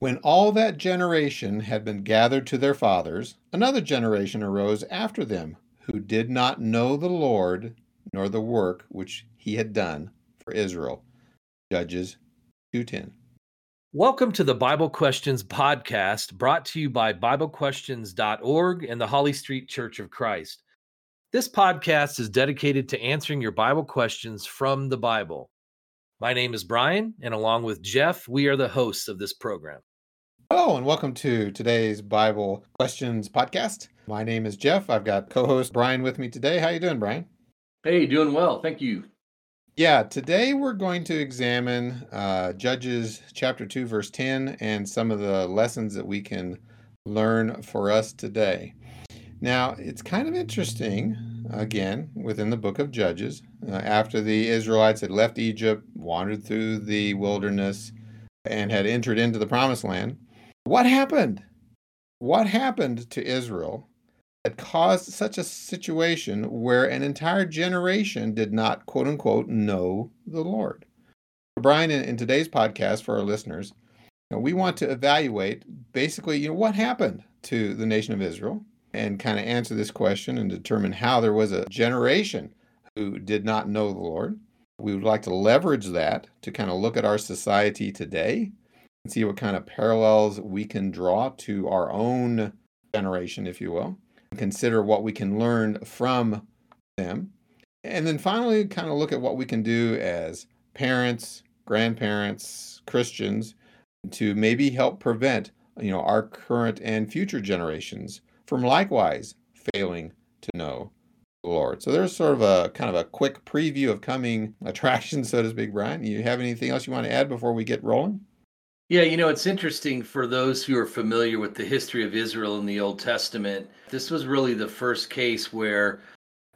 When all that generation had been gathered to their fathers, another generation arose after them, who did not know the Lord nor the work which he had done for Israel. Judges 2:10. Welcome to the Bible Questions podcast brought to you by biblequestions.org and the Holly Street Church of Christ. This podcast is dedicated to answering your Bible questions from the Bible. My name is Brian, and along with Jeff, we are the hosts of this program. Hello, and welcome to today's Bible Questions podcast. My name is Jeff. I've got co-host Brian with me today. How are you doing, Brian? Hey, doing well. Thank you. Yeah, today we're going to examine uh, Judges chapter 2, verse 10, and some of the lessons that we can learn for us today. Now, it's kind of interesting, again, within the book of Judges, uh, after the Israelites had left Egypt, wandered through the wilderness, and had entered into the promised land what happened? What happened to Israel that caused such a situation where an entire generation did not, quote unquote, know the Lord? Brian, in, in today's podcast for our listeners, you know, we want to evaluate basically, you know, what happened to the nation of Israel and kind of answer this question and determine how there was a generation who did not know the Lord. We would like to leverage that to kind of look at our society today see what kind of parallels we can draw to our own generation, if you will. Consider what we can learn from them. And then finally, kind of look at what we can do as parents, grandparents, Christians to maybe help prevent, you know, our current and future generations from likewise failing to know the Lord. So there's sort of a kind of a quick preview of coming attractions, so to speak, Brian. You have anything else you want to add before we get rolling? Yeah, you know, it's interesting for those who are familiar with the history of Israel in the Old Testament. This was really the first case where,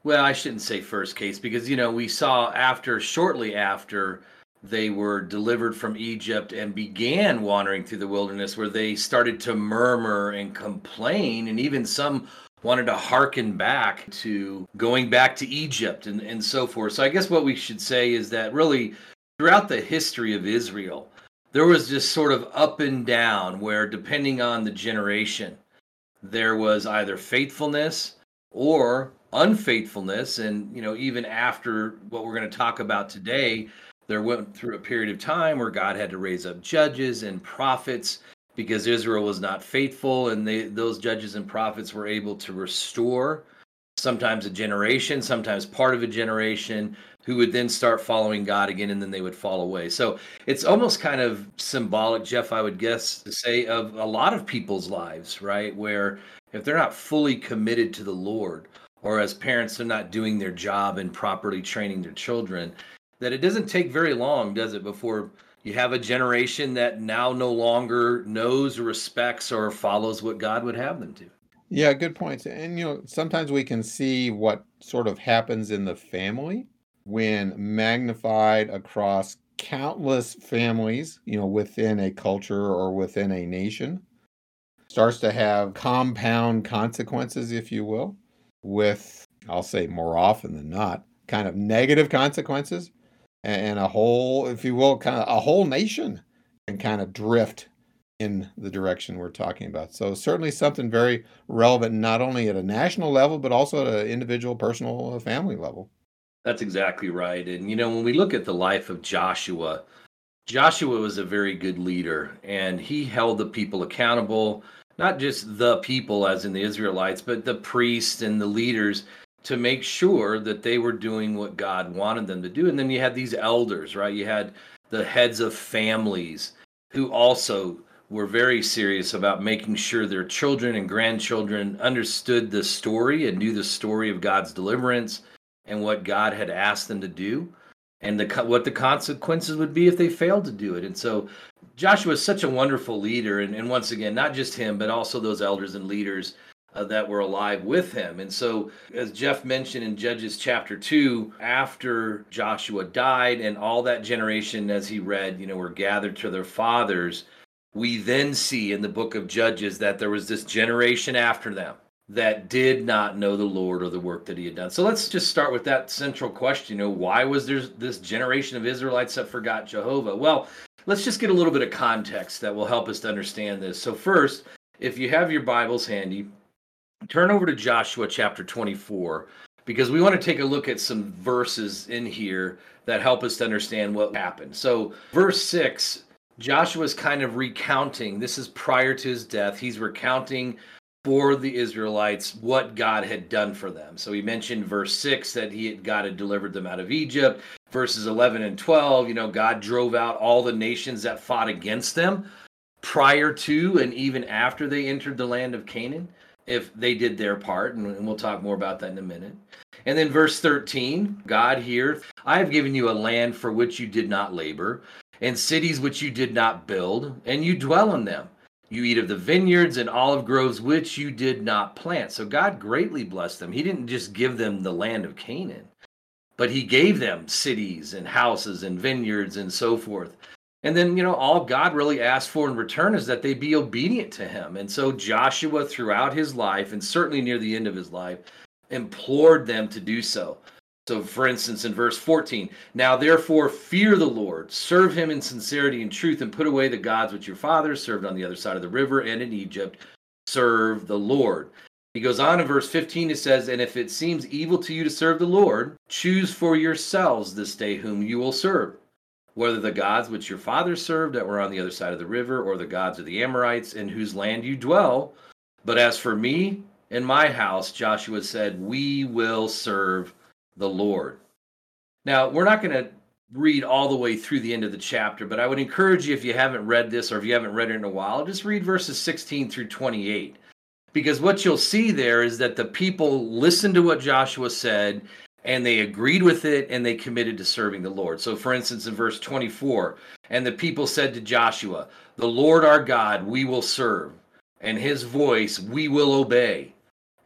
well, I shouldn't say first case because, you know, we saw after, shortly after they were delivered from Egypt and began wandering through the wilderness, where they started to murmur and complain, and even some wanted to hearken back to going back to Egypt and, and so forth. So I guess what we should say is that really throughout the history of Israel, there was just sort of up and down where depending on the generation there was either faithfulness or unfaithfulness. And you know even after what we're going to talk about today there went through a period of time where god had to raise up judges and prophets because israel was not faithful and they, those judges and prophets were able to restore sometimes a generation sometimes part of a generation who would then start following God again and then they would fall away. So it's almost kind of symbolic, Jeff, I would guess, to say of a lot of people's lives, right? Where if they're not fully committed to the Lord, or as parents, they're not doing their job and properly training their children, that it doesn't take very long, does it, before you have a generation that now no longer knows, respects, or follows what God would have them to. Yeah, good points. And you know, sometimes we can see what sort of happens in the family when magnified across countless families, you know, within a culture or within a nation, starts to have compound consequences, if you will, with, I'll say more often than not, kind of negative consequences. And a whole, if you will, kind of a whole nation can kind of drift in the direction we're talking about. So certainly something very relevant, not only at a national level, but also at an individual, personal, family level. That's exactly right. And, you know, when we look at the life of Joshua, Joshua was a very good leader and he held the people accountable, not just the people, as in the Israelites, but the priests and the leaders to make sure that they were doing what God wanted them to do. And then you had these elders, right? You had the heads of families who also were very serious about making sure their children and grandchildren understood the story and knew the story of God's deliverance and what God had asked them to do and the what the consequences would be if they failed to do it. And so Joshua is such a wonderful leader and, and once again not just him but also those elders and leaders uh, that were alive with him. And so as Jeff mentioned in Judges chapter 2 after Joshua died and all that generation as he read, you know, were gathered to their fathers, we then see in the book of Judges that there was this generation after them that did not know the Lord or the work that he had done. So let's just start with that central question. You know, why was there this generation of Israelites that forgot Jehovah? Well, let's just get a little bit of context that will help us to understand this. So, first, if you have your Bibles handy, turn over to Joshua chapter 24 because we want to take a look at some verses in here that help us to understand what happened. So, verse 6, Joshua is kind of recounting, this is prior to his death. He's recounting for the Israelites what God had done for them. So he mentioned verse 6 that he had, God had delivered them out of Egypt. Verses 11 and 12, you know, God drove out all the nations that fought against them prior to and even after they entered the land of Canaan if they did their part and we'll talk more about that in a minute. And then verse 13, God here, I have given you a land for which you did not labor and cities which you did not build and you dwell in them you eat of the vineyards and olive groves which you did not plant. So God greatly blessed them. He didn't just give them the land of Canaan, but He gave them cities and houses and vineyards and so forth. And then, you know, all God really asked for in return is that they be obedient to Him. And so Joshua, throughout his life, and certainly near the end of his life, implored them to do so. So, for instance, in verse 14, now therefore fear the Lord, serve him in sincerity and truth, and put away the gods which your fathers served on the other side of the river and in Egypt. Serve the Lord. He goes on in verse 15, it says, And if it seems evil to you to serve the Lord, choose for yourselves this day whom you will serve, whether the gods which your fathers served that were on the other side of the river, or the gods of the Amorites in whose land you dwell. But as for me and my house, Joshua said, We will serve the Lord. Now, we're not going to read all the way through the end of the chapter, but I would encourage you, if you haven't read this or if you haven't read it in a while, just read verses 16 through 28. Because what you'll see there is that the people listened to what Joshua said and they agreed with it and they committed to serving the Lord. So, for instance, in verse 24, and the people said to Joshua, The Lord our God we will serve, and his voice we will obey.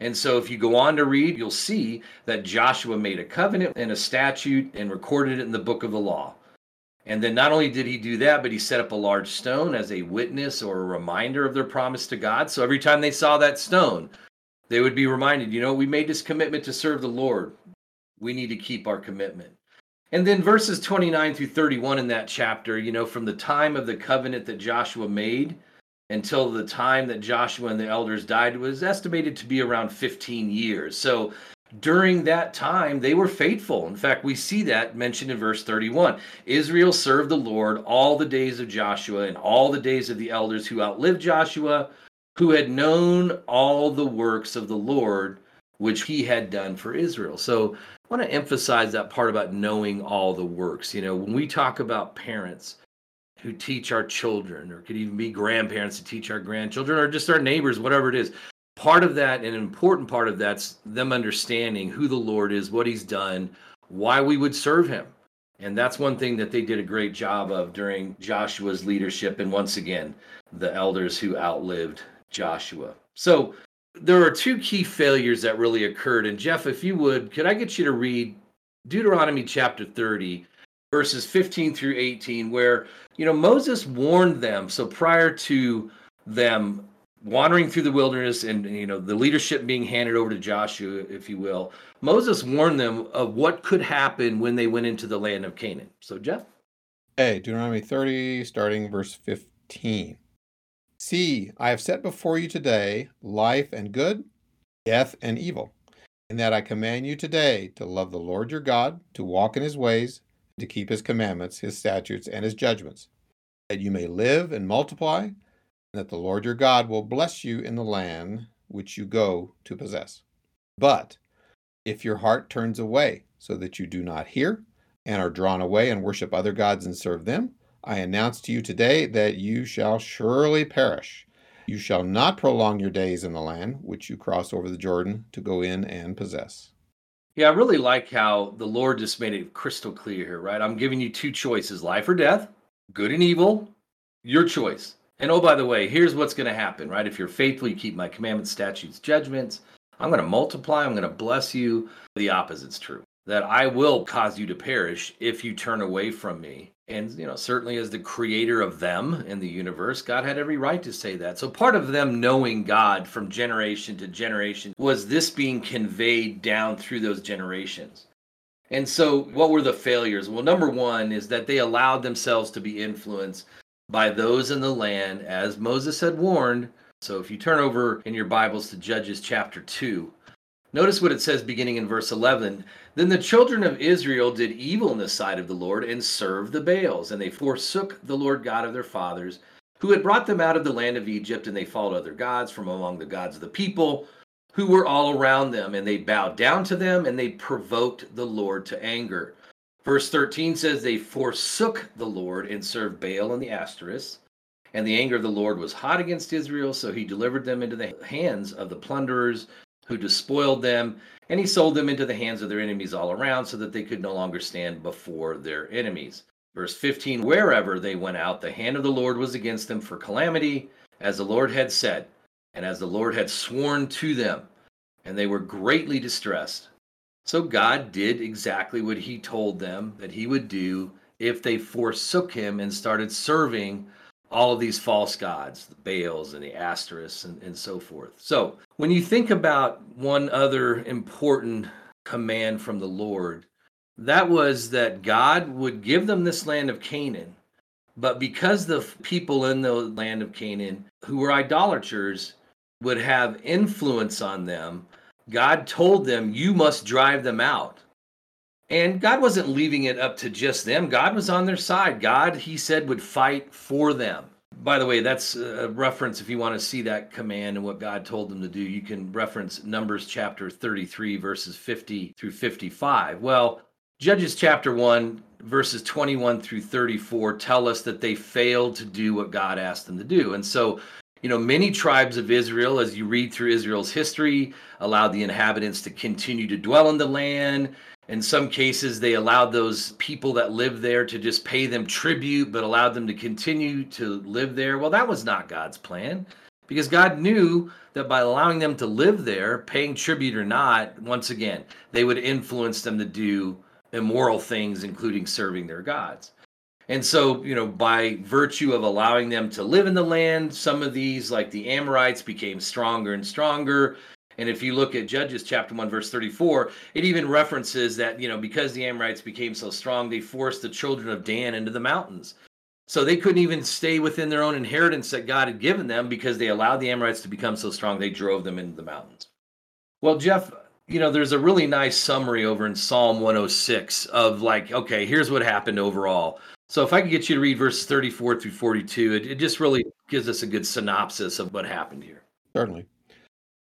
And so, if you go on to read, you'll see that Joshua made a covenant and a statute and recorded it in the book of the law. And then, not only did he do that, but he set up a large stone as a witness or a reminder of their promise to God. So, every time they saw that stone, they would be reminded, you know, we made this commitment to serve the Lord. We need to keep our commitment. And then, verses 29 through 31 in that chapter, you know, from the time of the covenant that Joshua made until the time that Joshua and the elders died was estimated to be around 15 years. So during that time, they were faithful. In fact, we see that mentioned in verse 31. Israel served the Lord all the days of Joshua and all the days of the elders who outlived Joshua, who had known all the works of the Lord which he had done for Israel. So I want to emphasize that part about knowing all the works. You know, when we talk about parents, who teach our children, or could even be grandparents to teach our grandchildren, or just our neighbors, whatever it is. Part of that, an important part of that's them understanding who the Lord is, what He's done, why we would serve Him. And that's one thing that they did a great job of during Joshua's leadership. And once again, the elders who outlived Joshua. So there are two key failures that really occurred. And Jeff, if you would, could I get you to read Deuteronomy chapter 30, verses 15 through 18, where, you know, Moses warned them. So prior to them wandering through the wilderness and, you know, the leadership being handed over to Joshua, if you will, Moses warned them of what could happen when they went into the land of Canaan. So, Jeff? Hey, Deuteronomy 30, starting verse 15. See, I have set before you today life and good, death and evil, and that I command you today to love the Lord your God, to walk in his ways, to keep his commandments, his statutes, and his judgments, that you may live and multiply, and that the Lord your God will bless you in the land which you go to possess. But if your heart turns away so that you do not hear, and are drawn away and worship other gods and serve them, I announce to you today that you shall surely perish. You shall not prolong your days in the land which you cross over the Jordan to go in and possess. Yeah, I really like how the Lord just made it crystal clear here, right? I'm giving you two choices life or death, good and evil, your choice. And oh, by the way, here's what's going to happen, right? If you're faithful, you keep my commandments, statutes, judgments. I'm going to multiply, I'm going to bless you. The opposite's true that I will cause you to perish if you turn away from me. And, you know, certainly as the creator of them in the universe, God had every right to say that. So part of them knowing God from generation to generation was this being conveyed down through those generations. And so, what were the failures? Well, number one is that they allowed themselves to be influenced by those in the land, as Moses had warned. So, if you turn over in your Bibles to Judges chapter 2, notice what it says beginning in verse 11. Then the children of Israel did evil in the sight of the Lord and served the Baals, and they forsook the Lord God of their fathers, who had brought them out of the land of Egypt, and they followed other gods from among the gods of the people who were all around them, and they bowed down to them, and they provoked the Lord to anger. Verse 13 says, They forsook the Lord and served Baal and the Ashtoreths. And the anger of the Lord was hot against Israel, so he delivered them into the hands of the plunderers who despoiled them, and he sold them into the hands of their enemies all around, so that they could no longer stand before their enemies. Verse 15 Wherever they went out, the hand of the Lord was against them for calamity, as the Lord had said and as the Lord had sworn to them, and they were greatly distressed. So God did exactly what he told them that he would do if they forsook him and started serving all of these false gods, the Baals and the Ashtoreths and, and so forth. So when you think about one other important command from the Lord, that was that God would give them this land of Canaan. But because the people in the land of Canaan who were idolaters would have influence on them, God told them, You must drive them out. And God wasn't leaving it up to just them. God was on their side. God, he said, would fight for them. By the way, that's a reference if you want to see that command and what God told them to do. You can reference Numbers chapter 33, verses 50 through 55. Well, Judges chapter 1, verses 21 through 34 tell us that they failed to do what God asked them to do. And so you know, many tribes of Israel, as you read through Israel's history, allowed the inhabitants to continue to dwell in the land. In some cases, they allowed those people that lived there to just pay them tribute, but allowed them to continue to live there. Well, that was not God's plan because God knew that by allowing them to live there, paying tribute or not, once again, they would influence them to do immoral things, including serving their gods. And so, you know, by virtue of allowing them to live in the land, some of these, like the Amorites, became stronger and stronger. And if you look at Judges chapter 1, verse 34, it even references that, you know, because the Amorites became so strong, they forced the children of Dan into the mountains. So they couldn't even stay within their own inheritance that God had given them because they allowed the Amorites to become so strong, they drove them into the mountains. Well, Jeff, you know, there's a really nice summary over in Psalm 106 of like, okay, here's what happened overall. So if I could get you to read verses 34 through 42, it, it just really gives us a good synopsis of what happened here. Certainly.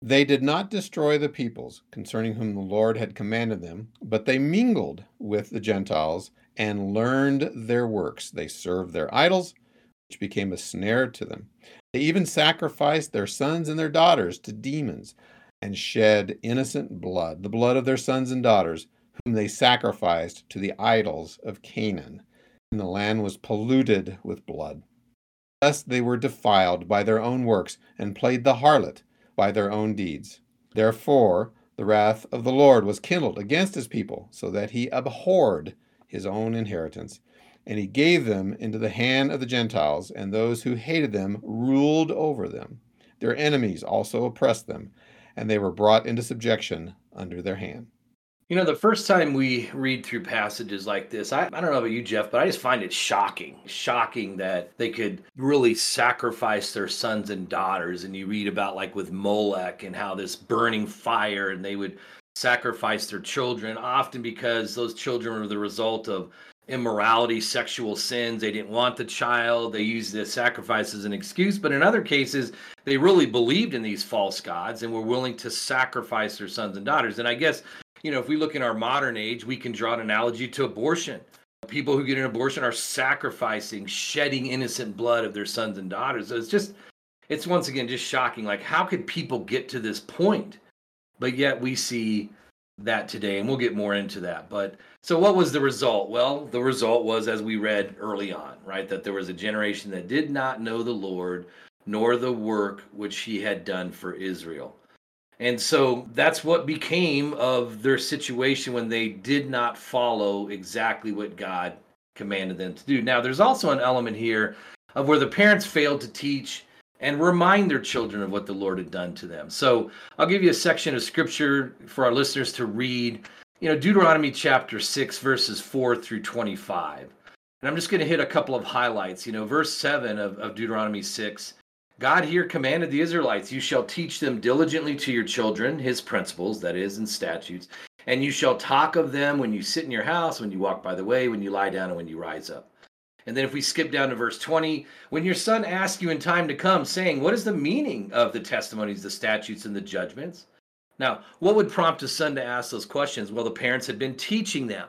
They did not destroy the peoples concerning whom the Lord had commanded them, but they mingled with the Gentiles and learned their works. They served their idols, which became a snare to them. They even sacrificed their sons and their daughters to demons and shed innocent blood, the blood of their sons and daughters, whom they sacrificed to the idols of Canaan and the land was polluted with blood. Thus they were defiled by their own works, and played the harlot by their own deeds. Therefore the wrath of the Lord was kindled against his people, so that he abhorred his own inheritance. And he gave them into the hand of the Gentiles, and those who hated them ruled over them. Their enemies also oppressed them, and they were brought into subjection under their hand. You know, the first time we read through passages like this, I, I don't know about you, Jeff, but I just find it shocking. Shocking that they could really sacrifice their sons and daughters. And you read about, like, with Molech and how this burning fire, and they would sacrifice their children, often because those children were the result of immorality, sexual sins. They didn't want the child. They used the sacrifice as an excuse. But in other cases, they really believed in these false gods and were willing to sacrifice their sons and daughters. And I guess you know, if we look in our modern age, we can draw an analogy to abortion. People who get an abortion are sacrificing, shedding innocent blood of their sons and daughters. So it's just, it's once again just shocking. Like, how could people get to this point? But yet we see that today, and we'll get more into that. But so, what was the result? Well, the result was, as we read early on, right, that there was a generation that did not know the Lord nor the work which he had done for Israel. And so that's what became of their situation when they did not follow exactly what God commanded them to do. Now, there's also an element here of where the parents failed to teach and remind their children of what the Lord had done to them. So I'll give you a section of scripture for our listeners to read you know, Deuteronomy chapter 6, verses 4 through 25. And I'm just going to hit a couple of highlights. You know, verse 7 of, of Deuteronomy 6 God here commanded the Israelites, You shall teach them diligently to your children, his principles, that is, and statutes, and you shall talk of them when you sit in your house, when you walk by the way, when you lie down, and when you rise up. And then if we skip down to verse 20, when your son asks you in time to come, saying, What is the meaning of the testimonies, the statutes, and the judgments? Now, what would prompt a son to ask those questions? Well, the parents had been teaching them.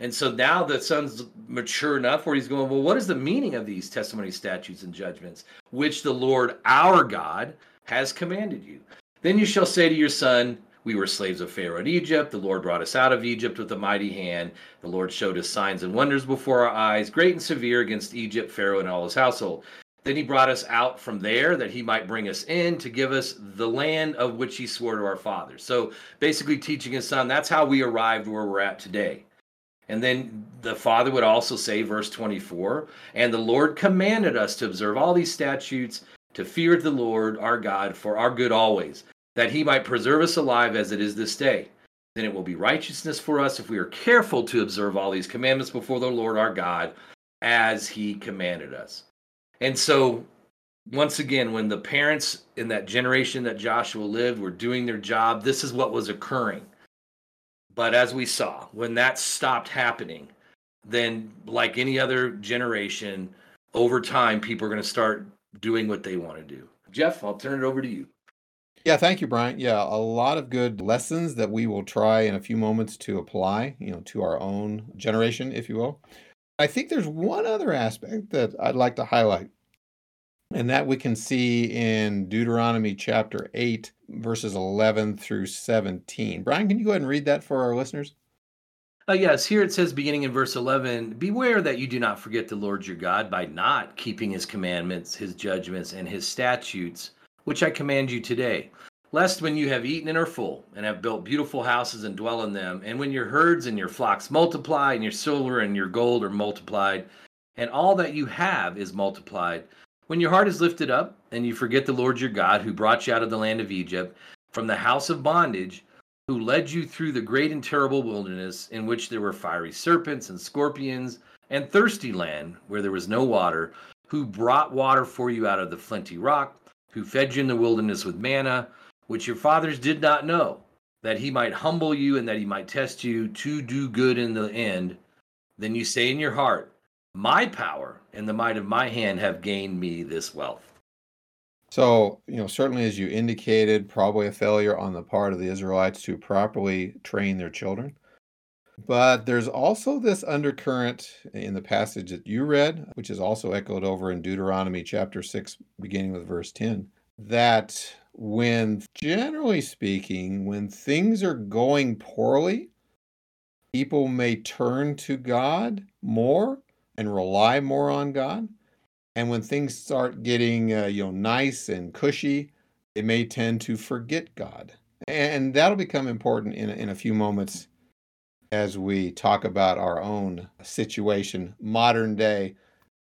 And so now the son's mature enough where he's going, Well, what is the meaning of these testimony, statutes, and judgments, which the Lord our God has commanded you? Then you shall say to your son, We were slaves of Pharaoh in Egypt. The Lord brought us out of Egypt with a mighty hand. The Lord showed us signs and wonders before our eyes, great and severe against Egypt, Pharaoh, and all his household. Then he brought us out from there that he might bring us in to give us the land of which he swore to our fathers. So basically, teaching his son, that's how we arrived where we're at today. And then the Father would also say, verse 24, and the Lord commanded us to observe all these statutes, to fear the Lord our God for our good always, that he might preserve us alive as it is this day. Then it will be righteousness for us if we are careful to observe all these commandments before the Lord our God as he commanded us. And so, once again, when the parents in that generation that Joshua lived were doing their job, this is what was occurring but as we saw, when that stopped happening, then like any other generation, over time, people are going to start doing what they want to do. Jeff, I'll turn it over to you. Yeah, thank you, Brian. Yeah, a lot of good lessons that we will try in a few moments to apply, you know, to our own generation, if you will. I think there's one other aspect that I'd like to highlight, and that we can see in Deuteronomy chapter 8, verses 11 through 17. Brian, can you go ahead and read that for our listeners? Uh, yes, here it says, beginning in verse 11 Beware that you do not forget the Lord your God by not keeping his commandments, his judgments, and his statutes, which I command you today. Lest when you have eaten and are full, and have built beautiful houses and dwell in them, and when your herds and your flocks multiply, and your silver and your gold are multiplied, and all that you have is multiplied, when your heart is lifted up and you forget the Lord your God who brought you out of the land of Egypt from the house of bondage, who led you through the great and terrible wilderness in which there were fiery serpents and scorpions and thirsty land where there was no water, who brought water for you out of the flinty rock, who fed you in the wilderness with manna, which your fathers did not know, that he might humble you and that he might test you to do good in the end. Then you say in your heart, my power and the might of my hand have gained me this wealth. So, you know, certainly as you indicated, probably a failure on the part of the Israelites to properly train their children. But there's also this undercurrent in the passage that you read, which is also echoed over in Deuteronomy chapter 6, beginning with verse 10, that when, generally speaking, when things are going poorly, people may turn to God more and rely more on God. And when things start getting uh, you know nice and cushy, it may tend to forget God. And that'll become important in, in a few moments as we talk about our own situation, modern day,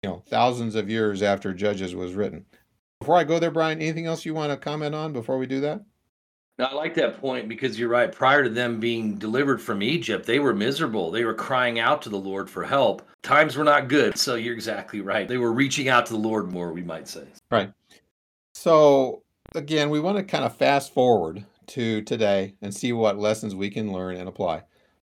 you know, thousands of years after Judges was written. Before I go there, Brian, anything else you want to comment on before we do that? I like that point because you're right. Prior to them being delivered from Egypt, they were miserable. They were crying out to the Lord for help. Times were not good. So you're exactly right. They were reaching out to the Lord more, we might say. Right. So, again, we want to kind of fast forward to today and see what lessons we can learn and apply.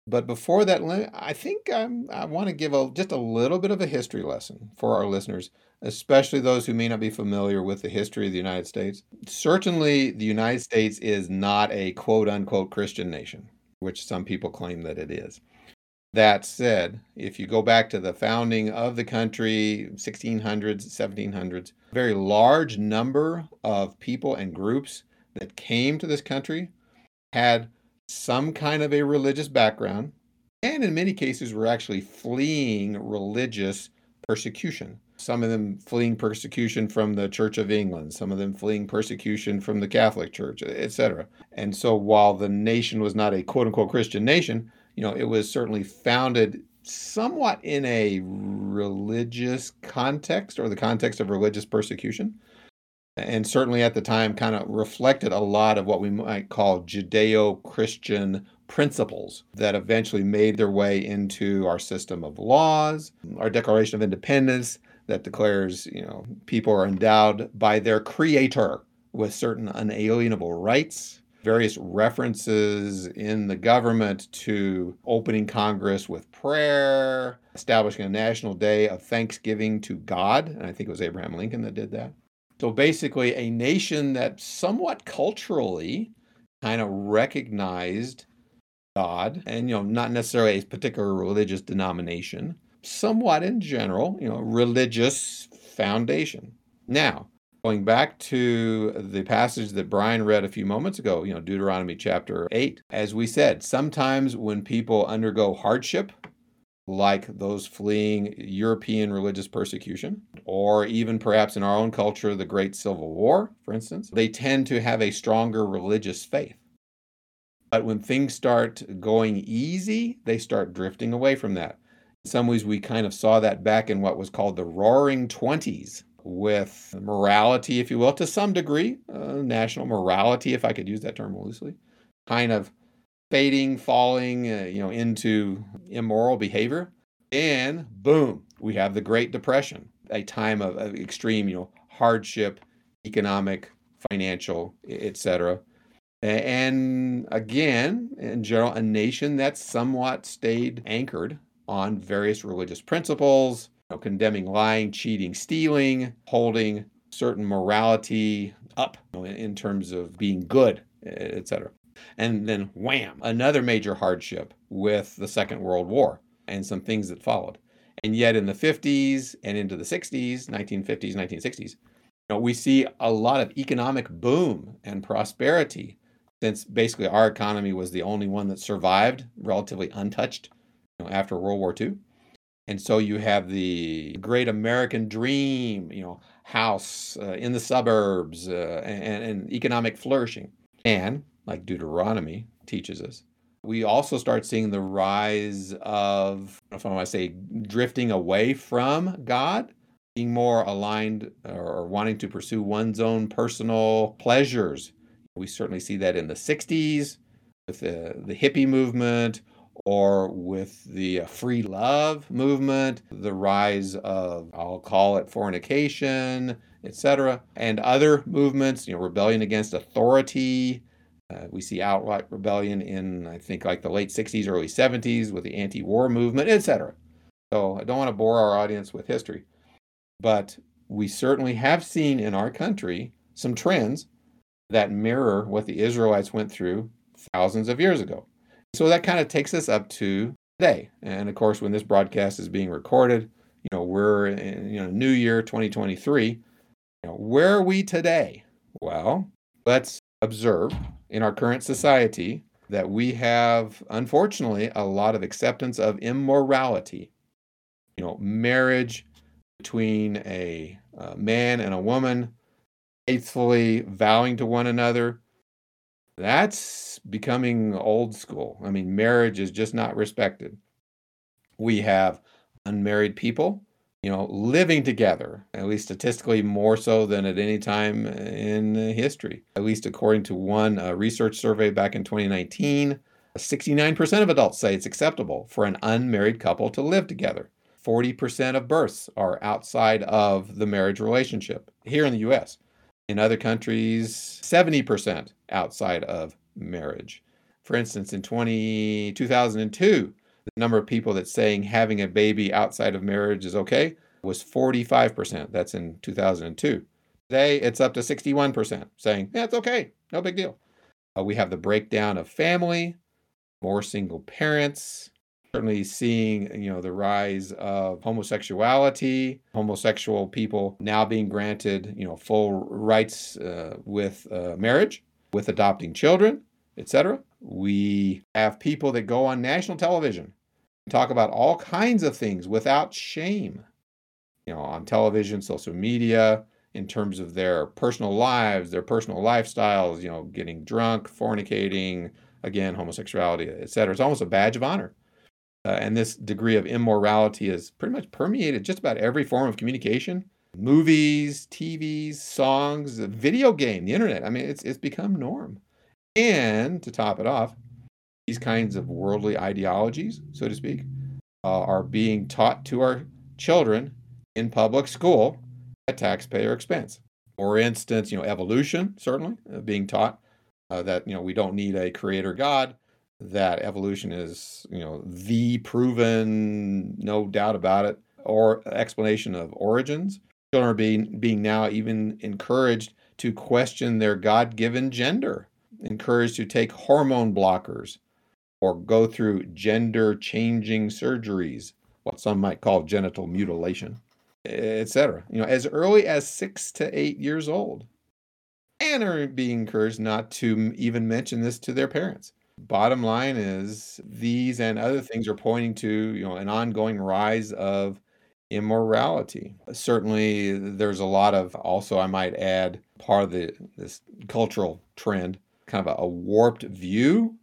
But before that, I think I'm, I want to give a, just a little bit of a history lesson for our listeners especially those who may not be familiar with the history of the United States. Certainly, the United States is not a quote unquote Christian nation, which some people claim that it is. That said, if you go back to the founding of the country, 1600s, 1700s, a very large number of people and groups that came to this country had some kind of a religious background, and in many cases were actually fleeing religious persecution some of them fleeing persecution from the Church of England, some of them fleeing persecution from the Catholic Church, etc. And so while the nation was not a quote unquote Christian nation, you know, it was certainly founded somewhat in a religious context or the context of religious persecution. And certainly at the time kind of reflected a lot of what we might call Judeo Christian principles that eventually made their way into our system of laws, our Declaration of Independence that declares, you know, people are endowed by their creator with certain unalienable rights, various references in the government to opening Congress with prayer, establishing a national day of thanksgiving to God. And I think it was Abraham Lincoln that did that. So basically, a nation that somewhat culturally kind of recognized God and, you know, not necessarily a particular religious denomination, somewhat in general, you know, religious foundation. Now, Going back to the passage that Brian read a few moments ago, you know, Deuteronomy chapter 8, as we said, sometimes when people undergo hardship, like those fleeing European religious persecution, or even perhaps in our own culture, the Great Civil War, for instance, they tend to have a stronger religious faith. But when things start going easy, they start drifting away from that. In some ways, we kind of saw that back in what was called the Roaring Twenties with morality, if you will, to some degree, uh, national morality, if I could use that term loosely, kind of fading, falling, uh, you know, into immoral behavior. And boom, we have the Great Depression, a time of, of extreme, you know, hardship, economic, financial, etc. And again, in general, a nation that somewhat stayed anchored on various religious principles, know, condemning lying, cheating, stealing, holding certain morality up you know, in, terms of being good, etc. And then wham, another major hardship with the Second World War and some things that followed. And yet in the 50s and into the 60s, 1950s, 1960s, you know, we see a lot of economic boom and prosperity since basically our economy was the only one that survived relatively untouched you know, after World War II. And so you have the great American dream, you know, house uh, in the suburbs uh, and, and economic flourishing. And like Deuteronomy teaches us, we also start seeing the rise of, if I want to say, drifting away from God, being more aligned or wanting to pursue one's own personal pleasures. We certainly see that in the 60s with the, the hippie movement or with the free love movement, the rise of, I'll call it fornication, etc., and other movements, you know, rebellion against authority. Uh, we see outright rebellion in, I think, like the late 60s, early 70s with the anti war movement, etc. So I don't want to bore our audience with history, but we certainly have seen in our country some trends that mirror what the Israelites went through thousands of years ago. So that kind of takes us up to today. And of course, when this broadcast is being recorded, you know, we're in you know, New Year 2023. You know, where are we today? Well, let's observe in our current society that we have, unfortunately, a lot of acceptance of immorality. You know, marriage between a, a man and a woman, faithfully vowing to one another, that's becoming old school. I mean, marriage is just not respected. We have unmarried people, you know, living together, at least statistically more so than at any time in history. At least according to one uh, research survey back in 2019, 69% of adults say it's acceptable for an unmarried couple to live together. 40% of births are outside of the marriage relationship here in the US. In other countries, 70% outside of marriage. For instance, in 20, 2002, the number of people that's saying having a baby outside of marriage is okay was 45%. That's in 2002. Today, it's up to 61% saying, yeah, it's okay, no big deal. Uh, we have the breakdown of family, more single parents, certainly seeing you know the rise of homosexuality homosexual people now being granted you know full rights uh, with uh, marriage with adopting children etc we have people that go on national television talk about all kinds of things without shame you know on television social media in terms of their personal lives their personal lifestyles you know getting drunk fornicating again homosexuality etc it's almost a badge of honor. Uh, and this degree of immorality has pretty much permeated just about every form of communication movies tvs songs video game the internet i mean it's, it's become norm and to top it off these kinds of worldly ideologies, so to speak, uh, are being taught to our children in public school at taxpayer expense. For instance, you know, evolution certainly uh, being taught uh, that you know we don't need a creator God, that evolution is you know the proven, no doubt about it, or explanation of origins. Children are being being now even encouraged to question their God-given gender, encouraged to take hormone blockers, or go through gender changing surgeries, what some might call genital mutilation, etc. You know, as early as six to eight years old, and are being encouraged not to even mention this to their parents. Bottom line is these and other things are pointing to you know an ongoing rise of immorality. Certainly, there's a lot of also I might add part of the this cultural trend, kind of a, a warped view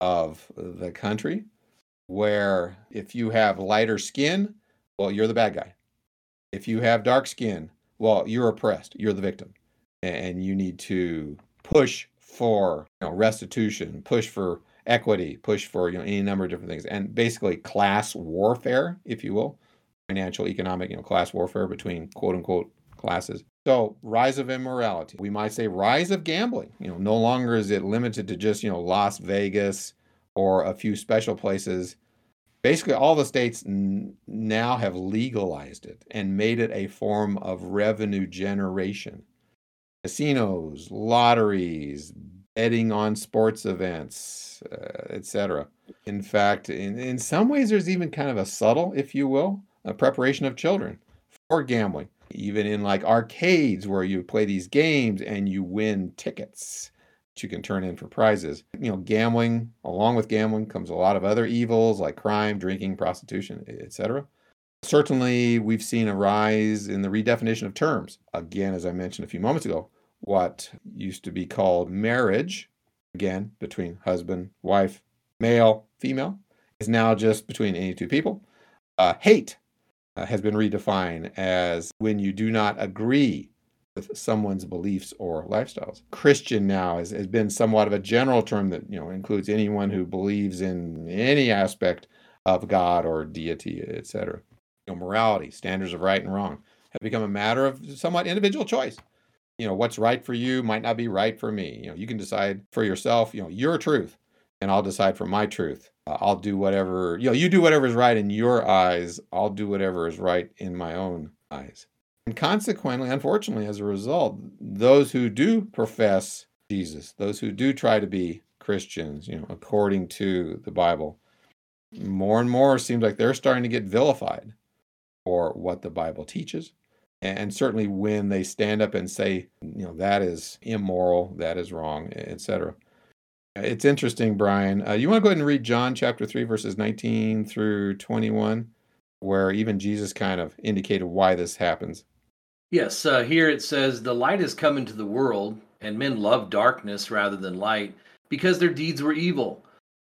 of the country where if you have lighter skin, well, you're the bad guy. If you have dark skin, well, you're oppressed, you're the victim. And you need to push for you know, restitution, push for equity, push for you know any number of different things, and basically class warfare, if you will, financial, economic, you know, class warfare between quote unquote classes. So rise of immorality. We might say rise of gambling. You know, no longer is it limited to just, you know, Las Vegas or a few special places. Basically, all the states n- now have legalized it and made it a form of revenue generation. Casinos, lotteries, betting on sports events, uh, etc. In fact, in, in some ways, there's even kind of a subtle, if you will, a preparation of children for gambling even in like arcades where you play these games and you win tickets that you can turn in for prizes. You know, gambling, along with gambling comes a lot of other evils like crime, drinking, prostitution, etc. Certainly, we've seen a rise in the redefinition of terms. Again, as I mentioned a few moments ago, what used to be called marriage, again, between husband, wife, male, female, is now just between any two people. Uh, hate uh, Uh, has been redefined as when you do not agree with someone's beliefs or lifestyles. Christian now has, has been somewhat of a general term that you know includes anyone who believes in any aspect of God or deity, etc. You know, morality, standards of right and wrong, have become a matter of somewhat individual choice. You know, what's right for you might not be right for me. You know, you can decide for yourself. You know, your truth, and I'll decide for my truth. I'll do whatever, you know, you do whatever is right in your eyes. I'll do whatever is right in my own eyes. And consequently, unfortunately, as a result, those who do profess Jesus, those who do try to be Christians, you know, according to the Bible, more and more seems like they're starting to get vilified for what the Bible teaches. And certainly when they stand up and say, you know, that is immoral, that is wrong, etc. It's interesting, Brian. Uh, you want to go ahead and read John chapter 3, verses 19 through 21, where even Jesus kind of indicated why this happens. Yes, uh, here it says, The light has come into the world, and men love darkness rather than light, because their deeds were evil.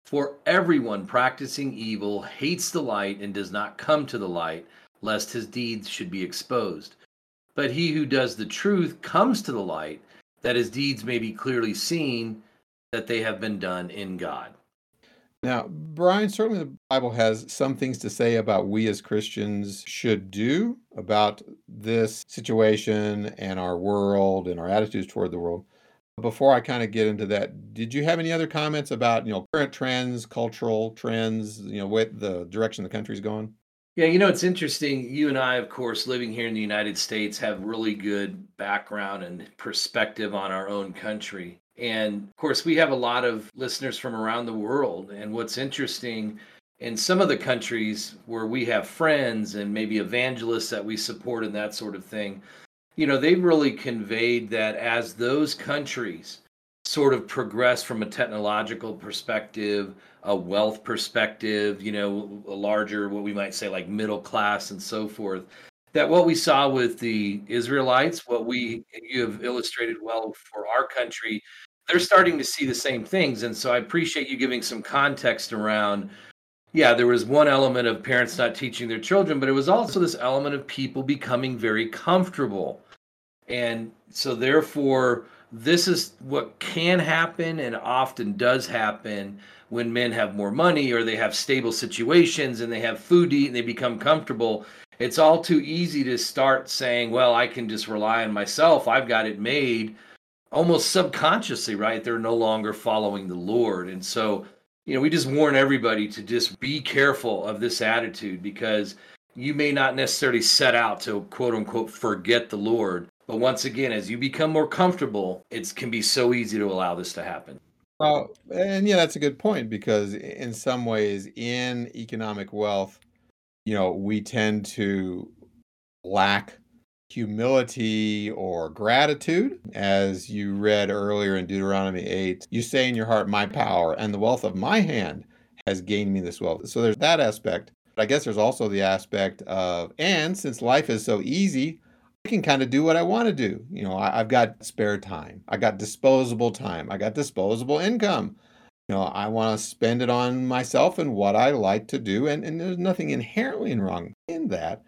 For everyone practicing evil hates the light and does not come to the light, lest his deeds should be exposed. But he who does the truth comes to the light, that his deeds may be clearly seen that they have been done in God. Now, Brian, certainly the Bible has some things to say about we as Christians should do about this situation and our world and our attitudes toward the world. Before I kind of get into that, did you have any other comments about, you know, current trends, cultural trends, you know, what the direction the country's going? Yeah, you know, it's interesting. You and I, of course, living here in the United States, have really good background and perspective on our own country. And of course, we have a lot of listeners from around the world. And what's interesting in some of the countries where we have friends and maybe evangelists that we support and that sort of thing, you know, they've really conveyed that as those countries sort of progress from a technological perspective, a wealth perspective, you know, a larger, what we might say like middle class and so forth, that what we saw with the Israelites, what we you have illustrated well for our country, they're starting to see the same things. And so I appreciate you giving some context around. Yeah, there was one element of parents not teaching their children, but it was also this element of people becoming very comfortable. And so, therefore, this is what can happen and often does happen when men have more money or they have stable situations and they have food to eat and they become comfortable. It's all too easy to start saying, well, I can just rely on myself. I've got it made almost subconsciously, right? They're no longer following the Lord. And so, you know, we just warn everybody to just be careful of this attitude because you may not necessarily set out to quote unquote forget the Lord. But once again, as you become more comfortable, it can be so easy to allow this to happen. Well, and yeah, that's a good point because in some ways, in economic wealth, you know, we tend to lack humility or gratitude. As you read earlier in Deuteronomy 8, you say in your heart, My power and the wealth of my hand has gained me this wealth. So there's that aspect. But I guess there's also the aspect of, and since life is so easy, I can kind of do what I want to do. You know, I, have got spare time, I got disposable time, I got disposable income. You know, I want to spend it on myself and what I like to do. And, and there's nothing inherently wrong in that.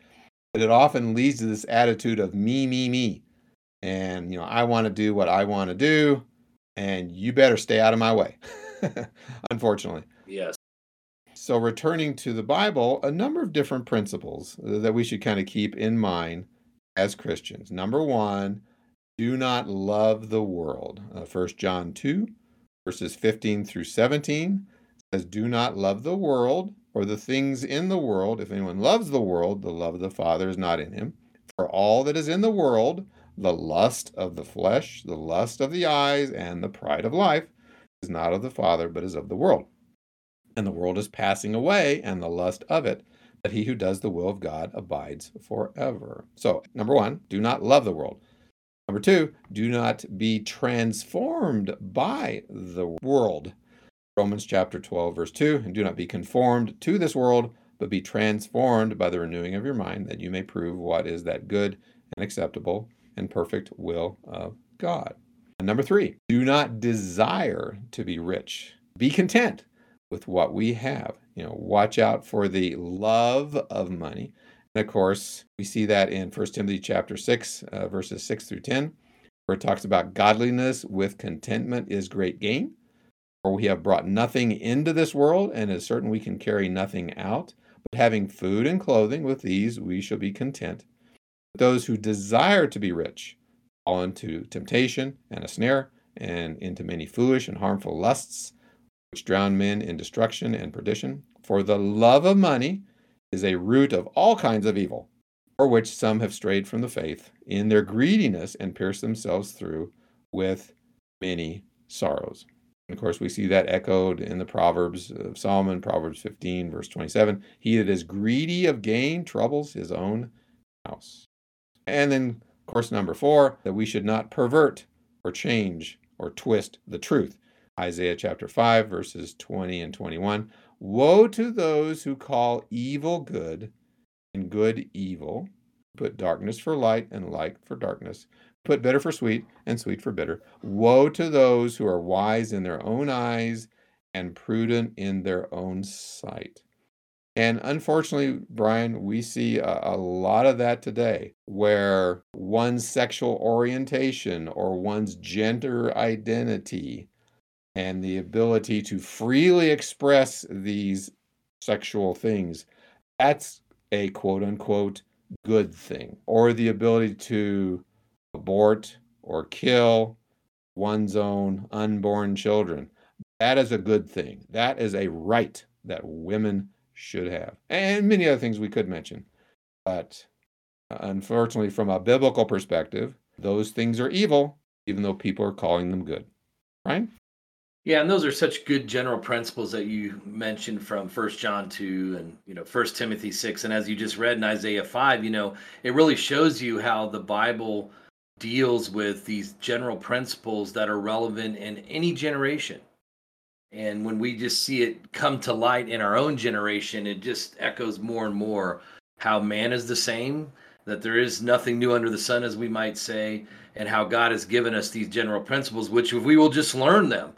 But it often leads to this attitude of me, me, me. And, you know, I want to do what I want to do, and you better stay out of my way, unfortunately. Yes. So, returning to the Bible, a number of different principles that we should kind of keep in mind as Christians. Number one, do not love the world. Uh, 1 John 2, verses 15 through 17 says, Do not love the world or the things in the world. If anyone loves the world, the love of the Father is not in him. For all that is in the world, the lust of the flesh, the lust of the eyes, and the pride of life, is not of the Father, but is of the world. And the world is passing away, and the lust of it that he who does the will of God abides forever. So, number one, do not love the world. Number two, do not be transformed by the world. Romans chapter 12, verse 2, and do not be conformed to this world, but be transformed by the renewing of your mind, that you may prove what is that good and acceptable and perfect will of God. And number three, do not desire to be rich. Be content with what we have. You know, watch out for the love of money. And of course, we see that in 1 Timothy chapter 6, uh, verses 6 through 10, where it talks about godliness with contentment is great gain. For we have brought nothing into this world, and it is certain we can carry nothing out. But having food and clothing, with these we shall be content. But those who desire to be rich fall into temptation and a snare, and into many foolish and harmful lusts which drown men in destruction and perdition. For the love of money is a root of all kinds of evil, for which some have strayed from the faith in their greediness and pierced themselves through with many sorrows. And of course, we see that echoed in the Proverbs of Solomon, Proverbs 15, verse 27. He that is greedy of gain troubles his own house. And then, of course, number four, that we should not pervert or change or twist the truth. Isaiah chapter 5, verses 20 and 21. Woe to those who call evil good and good evil, put darkness for light and light for darkness, put bitter for sweet and sweet for bitter. Woe to those who are wise in their own eyes and prudent in their own sight. And unfortunately, Brian, we see a, a, lot of that today where one's sexual orientation or one's gender identity and the ability to freely express these sexual things, that's a quote unquote good thing. Or the ability to abort or kill one's own unborn children. That is a good thing. That is a right that women should have. And many other things we could mention. But uh, unfortunately, from a biblical perspective, those things are evil, even though people are calling them good. Right? Yeah, and those are such good general principles that you mentioned from First John 2 and you know First Timothy 6 and as you just read in Isaiah 5, you know, it really shows you how the Bible deals with these general principles that are relevant in any generation. And when we just see it come to light in our own generation, it just echoes more and more how man is the same, that there is nothing new under the sun as we might say, and how God has given us these general principles which if we will just learn them,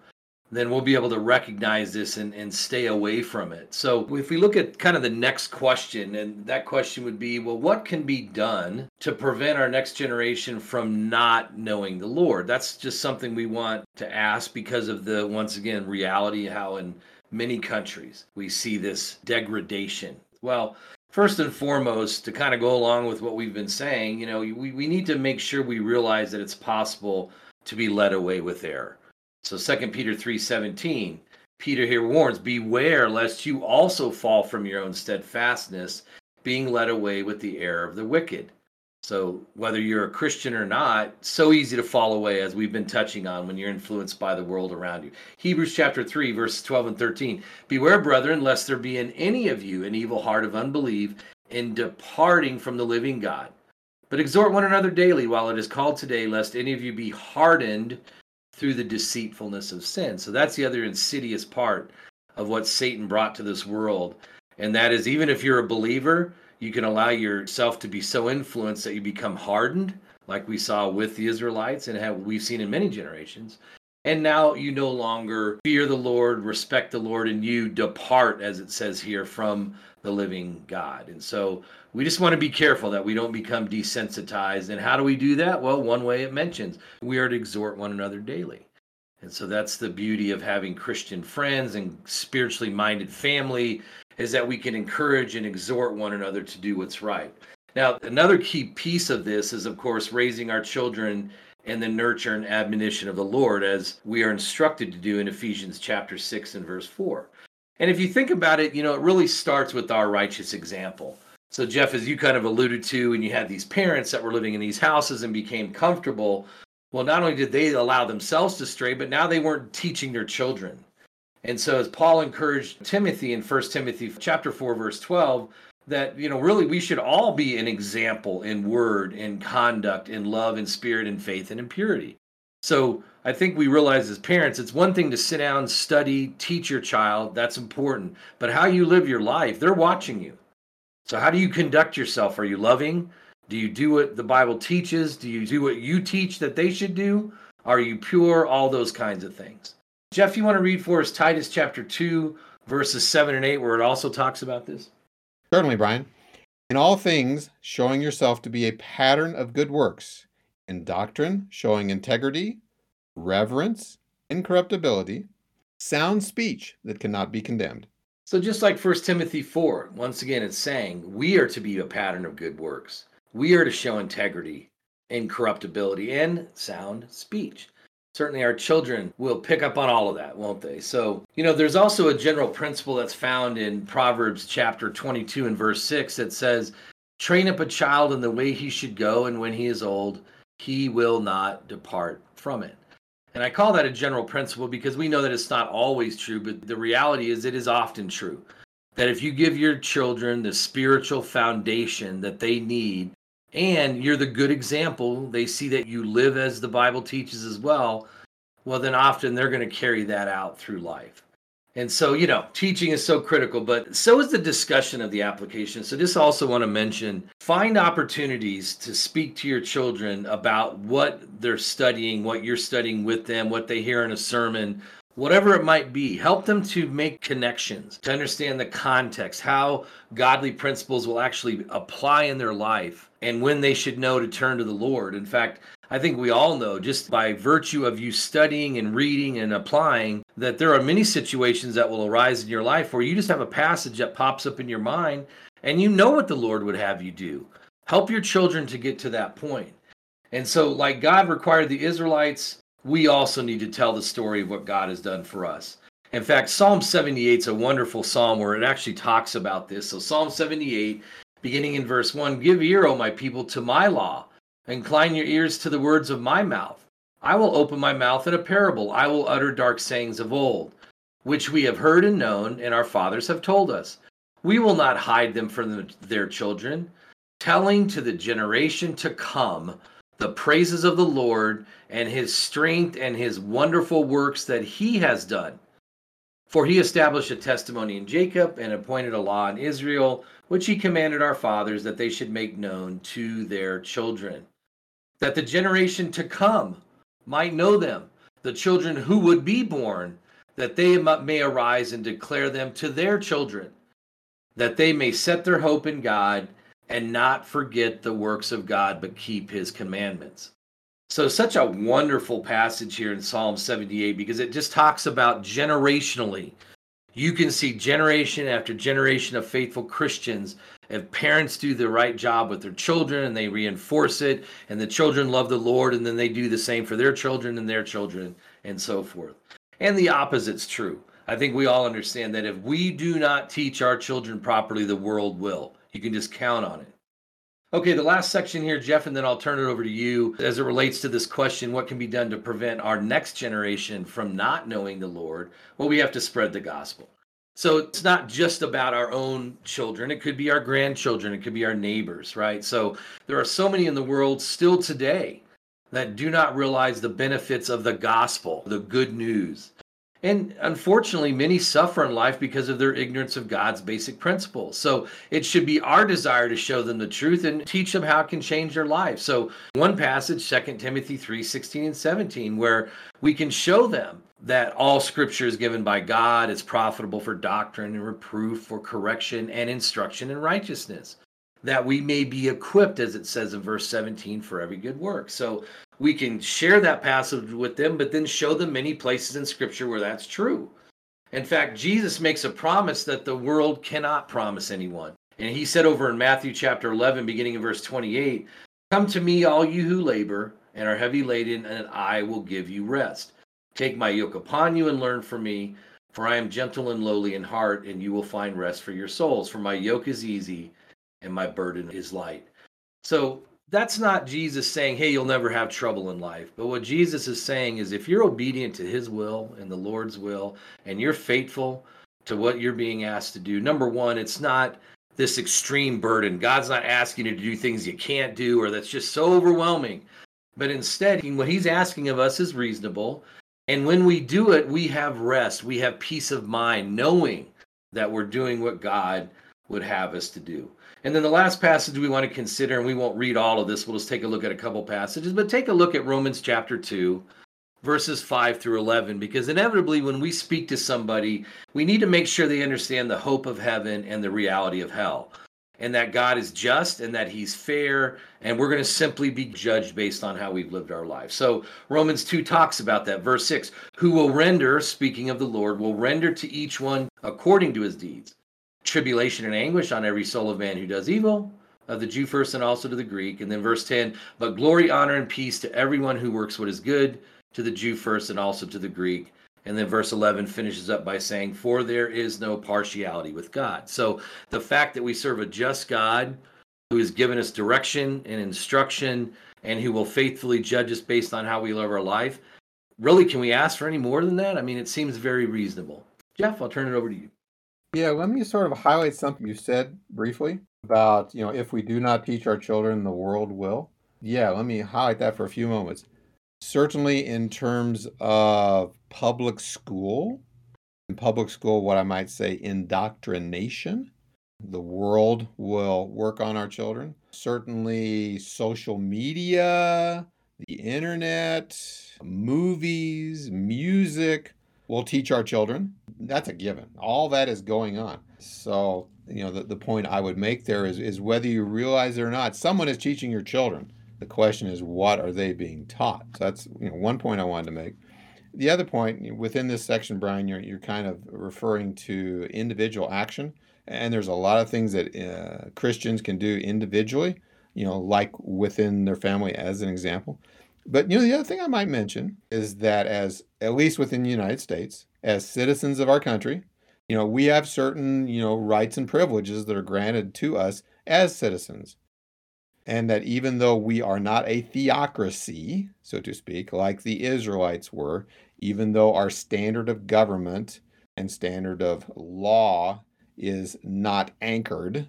then we'll be able to recognize this and, and stay away from it. So, if we look at kind of the next question, and that question would be well, what can be done to prevent our next generation from not knowing the Lord? That's just something we want to ask because of the, once again, reality how in many countries we see this degradation. Well, first and foremost, to kind of go along with what we've been saying, you know, we, we need to make sure we realize that it's possible to be led away with error so 2 Peter 3:17, Peter here warns, "Beware lest you also fall from your own steadfastness, being led away with the error of the wicked." So whether you're a Christian or not, so easy to fall away as we've been touching on when you're influenced by the world around you. Hebrews chapter 3 verses 12 and 13. Beware brethren lest there be in any of you an evil heart of unbelief in departing from the living God. But exhort one another daily while it is called today lest any of you be hardened through the deceitfulness of sin. So that's the other insidious part of what Satan brought to this world. And that is, even if you're a believer, you can allow yourself to be so influenced that you become hardened, like we saw with the Israelites and have we've seen in many generations. And now you no longer fear the Lord, respect the Lord, and you depart, as it says here, from the living God. And so we just want to be careful that we don't become desensitized. And how do we do that? Well, one way it mentions we are to exhort one another daily. And so that's the beauty of having Christian friends and spiritually minded family is that we can encourage and exhort one another to do what's right. Now, another key piece of this is, of course, raising our children and the nurture and admonition of the Lord, as we are instructed to do in Ephesians chapter 6 and verse 4. And if you think about it, you know, it really starts with our righteous example. So, Jeff, as you kind of alluded to, and you had these parents that were living in these houses and became comfortable, well, not only did they allow themselves to stray, but now they weren't teaching their children. And so, as Paul encouraged Timothy in 1 Timothy chapter 4, verse 12, that, you know, really we should all be an example in word, in conduct, in love, in spirit, in faith, and in purity. So, I think we realize as parents, it's one thing to sit down, study, teach your child. That's important. But how you live your life, they're watching you. So, how do you conduct yourself? Are you loving? Do you do what the Bible teaches? Do you do what you teach that they should do? Are you pure? All those kinds of things. Jeff, you want to read for us Titus chapter 2, verses 7 and 8, where it also talks about this? Certainly, Brian. In all things, showing yourself to be a pattern of good works, in doctrine, showing integrity, reverence, incorruptibility, sound speech that cannot be condemned so just like 1 Timothy 4, once again it's saying we are to be a pattern of good works. We are to show integrity, incorruptibility, and sound speech. Certainly our children will pick up on all of that, won't they? So, you know, there's also a general principle that's found in Proverbs chapter 22 and verse 6 that says, Train up a child in the way he should go, and when he is old, he will not depart from it. And I call that a general principle because we know that it's not always true, but the reality is it is often true. That if you give your children the spiritual foundation that they need, and you're the good example, they see that you live as the Bible teaches as well, well, then often they're going to carry that out through life. And so, you know, teaching is so critical, but so is the discussion of the application. So, just also want to mention find opportunities to speak to your children about what they're studying, what you're studying with them, what they hear in a sermon, whatever it might be. Help them to make connections, to understand the context, how godly principles will actually apply in their life, and when they should know to turn to the Lord. In fact, I think we all know just by virtue of you studying and reading and applying that there are many situations that will arise in your life where you just have a passage that pops up in your mind and you know what the Lord would have you do. Help your children to get to that point. And so, like God required the Israelites, we also need to tell the story of what God has done for us. In fact, Psalm 78 is a wonderful psalm where it actually talks about this. So, Psalm 78, beginning in verse 1 Give ear, O my people, to my law Incline your ears to the words of my mouth. I will open my mouth in a parable. I will utter dark sayings of old, which we have heard and known, and our fathers have told us. We will not hide them from their children, telling to the generation to come the praises of the Lord and his strength and his wonderful works that he has done. For he established a testimony in Jacob and appointed a law in Israel, which he commanded our fathers that they should make known to their children that the generation to come might know them, the children who would be born, that they may arise and declare them to their children, that they may set their hope in God and not forget the works of God, but keep his commandments. So, such a wonderful passage here in Psalm 78 because it just talks about generationally. You can see generation after generation of faithful Christians. If parents do the right job with their children and they reinforce it, and the children love the Lord, and then they do the same for their children and their children, and so forth. And the opposite's true. I think we all understand that if we do not teach our children properly, the world will. You can just count on it. Okay, the last section here, Jeff, and then I'll turn it over to you as it relates to this question what can be done to prevent our next generation from not knowing the Lord? Well, we have to spread the gospel. So it's not just about our own children, it could be our grandchildren, it could be our neighbors, right? So there are so many in the world still today that do not realize the benefits of the gospel, the good news. And unfortunately, many suffer in life because of their ignorance of God's basic principles. So it should be our desire to show them the truth and teach them how it can change their life. So one passage, 2 Timothy 3 16 and 17, where we can show them that all scripture is given by God, is profitable for doctrine and reproof, for correction and instruction in righteousness that we may be equipped, as it says in verse 17, for every good work. So we can share that passage with them, but then show them many places in Scripture where that's true. In fact, Jesus makes a promise that the world cannot promise anyone. And he said over in Matthew chapter 11, beginning in verse 28, Come to me, all you who labor and are heavy laden, and I will give you rest. Take my yoke upon you and learn from me, for I am gentle and lowly in heart, and you will find rest for your souls. For my yoke is easy and my burden is light. So that's not Jesus saying, hey, you'll never have trouble in life. But what Jesus is saying is if you're obedient to his will and the Lord's will, and you're faithful to what you're being asked to do, number one, it's not this extreme burden. God's not asking you to do things you can't do or that's just so overwhelming. But instead, what he's asking of us is reasonable. And when we do it, we have rest, we have peace of mind, knowing that we're doing what God would have us to do. And then the last passage we want to consider, and we won't read all of this, we'll just take a look at a couple passages, but take a look at Romans chapter 2, verses 5 through 11, because inevitably when we speak to somebody, we need to make sure they understand the hope of heaven and the reality of hell, and that God is just and that He's fair, and we're going to simply be judged based on how we've lived our life. So Romans 2 talks about that. Verse 6 Who will render, speaking of the Lord, will render to each one according to his deeds tribulation and anguish on every soul of man who does evil, of the Jew first and also to the Greek. And then verse 10 But glory, honor, and peace to everyone who works what is good, to the Jew first and also to the Greek. And then verse 11 finishes up by saying, For there is no partiality with God. So the fact that we serve a just God who has given us direction and instruction and who will faithfully judge us based on how we live our life, really, can we ask for any more than that? I mean, it seems very reasonable. Jeff, I'll turn it over to you. Yeah, let me sort of highlight something you said briefly about, you know, if we do not teach our children, the world will. Yeah, let me highlight that for a few moments. Certainly, in terms of public school, in public school, what I might say indoctrination, the world will work on our children. Certainly, social media, the internet, movies, music will teach our children that's a given. All that is going on. So, you know, the, the point I would make there is, is whether you realize it or not, someone is teaching your children. The question is, what are they being taught? So that's you know, one point I wanted to make. The other point within this section, Brian, you're, you're kind of referring to individual action. And there's a lot of things that uh, Christians can do individually, you know, like within their family, as an example. But, you know, the other thing I might mention is that, as at least within the United States, as citizens of our country, you know, we have certain, you know, rights and privileges that are granted to us as citizens. And that even though we are not a theocracy, so to speak, like the Israelites were, even though our standard of government and standard of law is not anchored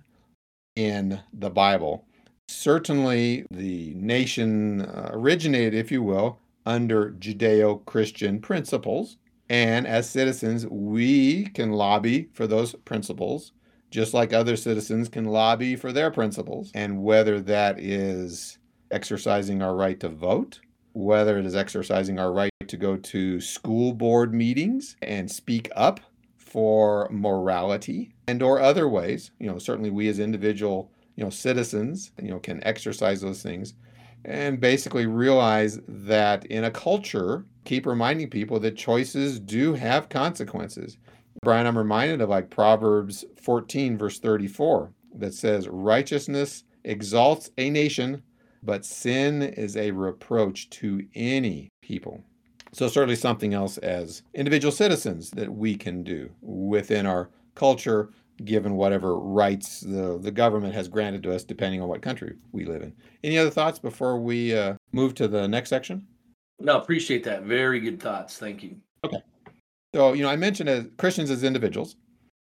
in the Bible, certainly the nation uh, originated, if you will, under Judeo Christian principles. And as citizens, we can lobby for those principles, just like other citizens can lobby for their principles. And whether that is exercising our right to vote, whether it is exercising our right to go to school board meetings and speak up for morality and or other ways. You know, certainly we as individual, you know, citizens, you know, can exercise those things and basically realize that in a culture, keep reminding people that choices do have consequences. Brian, I'm reminded of like Proverbs 14, verse 34, that says, Righteousness exalts a nation, but sin is a reproach to any people. So, certainly something else as individual citizens that we can do within our culture, given whatever rights the, the government has granted to us, depending on what country we live in. Any other thoughts before we uh, move to the next section? No, appreciate that. Very good thoughts. Thank you. Okay. So, you know, I mentioned as Christians as individuals,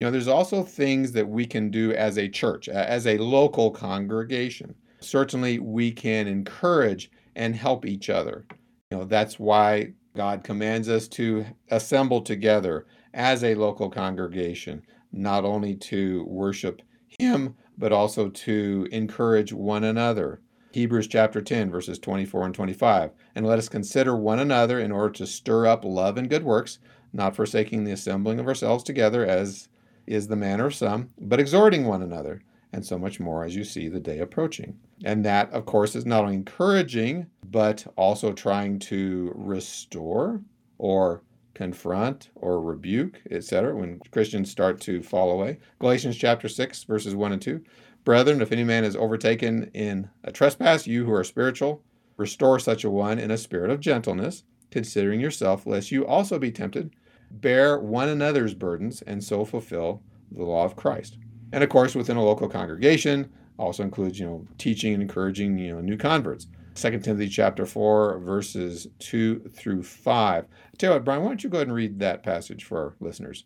you know, there's also things that we can do as a church, as a local congregation. Certainly, we can encourage and help each other. You know, that's why God commands us to assemble together as a local congregation, not only to worship Him, but also to encourage one another. Hebrews chapter 10, verses 24 and 25. And let us consider one another in order to stir up love and good works, not forsaking the assembling of ourselves together, as is the manner of some, but exhorting one another, and so much more as you see the day approaching. And that, of course, is not only encouraging, but also trying to restore or confront or rebuke, etc., when Christians start to fall away. Galatians chapter 6, verses 1 and 2. Brethren, if any man is overtaken in a trespass, you who are spiritual, restore such a one in a spirit of gentleness, considering yourself, lest you also be tempted. Bear one another's burdens, and so fulfill the law of Christ. And of course, within a local congregation, also includes, you know, teaching and encouraging, you know, new converts. 2 Timothy chapter 4, verses 2 through 5. I tell you what, Brian, why don't you go ahead and read that passage for our listeners?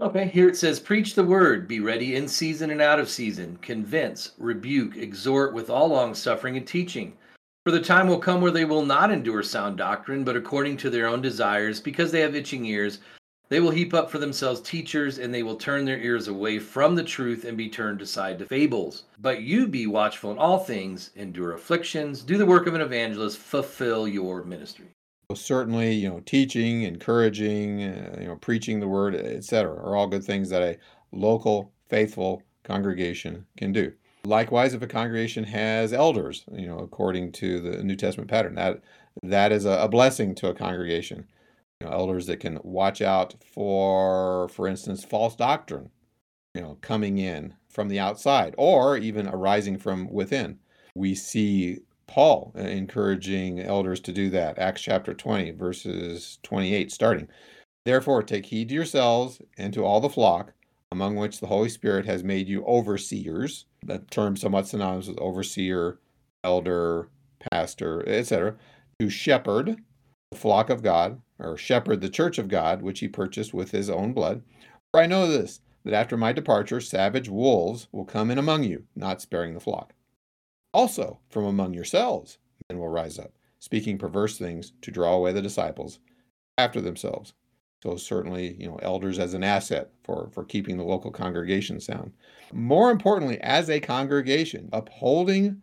Okay, here it says, Preach the word, be ready in season and out of season, convince, rebuke, exhort with all long suffering and teaching. For the time will come where they will not endure sound doctrine, but according to their own desires, because they have itching ears, they will heap up for themselves teachers, and they will turn their ears away from the truth and be turned aside to fables. But you be watchful in all things, endure afflictions, do the work of an evangelist, fulfill your ministry certainly you know teaching encouraging uh, you know preaching the word etc are all good things that a local faithful congregation can do likewise if a congregation has elders you know according to the new testament pattern that that is a, a blessing to a congregation you know, elders that can watch out for for instance false doctrine you know coming in from the outside or even arising from within we see Paul uh, encouraging elders to do that. Acts chapter 20, verses 28, starting. Therefore, take heed to yourselves and to all the flock, among which the Holy Spirit has made you overseers. That term somewhat synonymous with overseer, elder, pastor, etc. To shepherd the flock of God, or shepherd the church of God, which he purchased with his own blood. For I know this, that after my departure, savage wolves will come in among you, not sparing the flock. Also, from among yourselves men will rise up, speaking perverse things to draw away the disciples after themselves. So certainly, you know, elders as an asset for, for keeping the local congregation sound. More importantly, as a congregation, upholding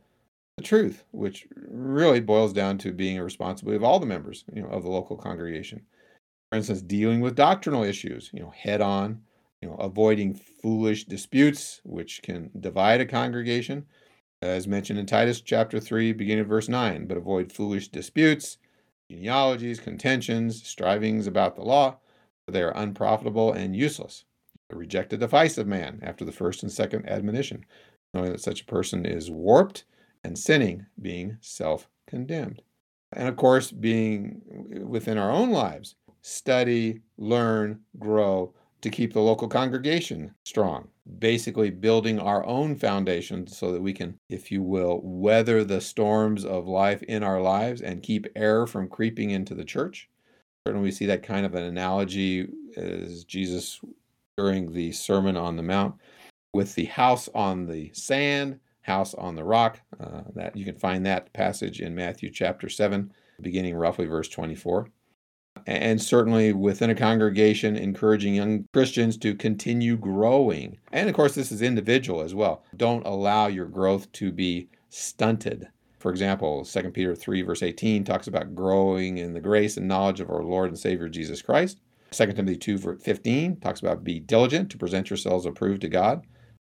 the truth, which really boils down to being a responsibility of all the members, you know, of the local congregation. For instance, dealing with doctrinal issues, you know, head on, you know, avoiding foolish disputes, which can divide a congregation, as mentioned in Titus chapter 3, beginning of verse 9, but avoid foolish disputes, genealogies, contentions, strivings about the law, they are unprofitable and useless. Reject a of man after the first and second admonition, knowing that such a person is warped and sinning, being self condemned. And of course, being within our own lives, study, learn, grow, to keep the local congregation strong. Basically, building our own foundation so that we can, if you will, weather the storms of life in our lives and keep error from creeping into the church. Certainly, we see that kind of an analogy as Jesus during the Sermon on the Mount with the house on the sand, house on the rock. Uh, that you can find that passage in Matthew chapter 7, beginning roughly verse 24 and certainly within a congregation, encouraging young Christians to continue growing. And of course, this is individual as well. Don't allow your growth to be stunted. For example, 2 Peter 3, verse 18 talks about growing in the grace and knowledge of our Lord and Savior Jesus Christ. 2 Timothy 2, verse 15 talks about be diligent to present yourselves approved to God,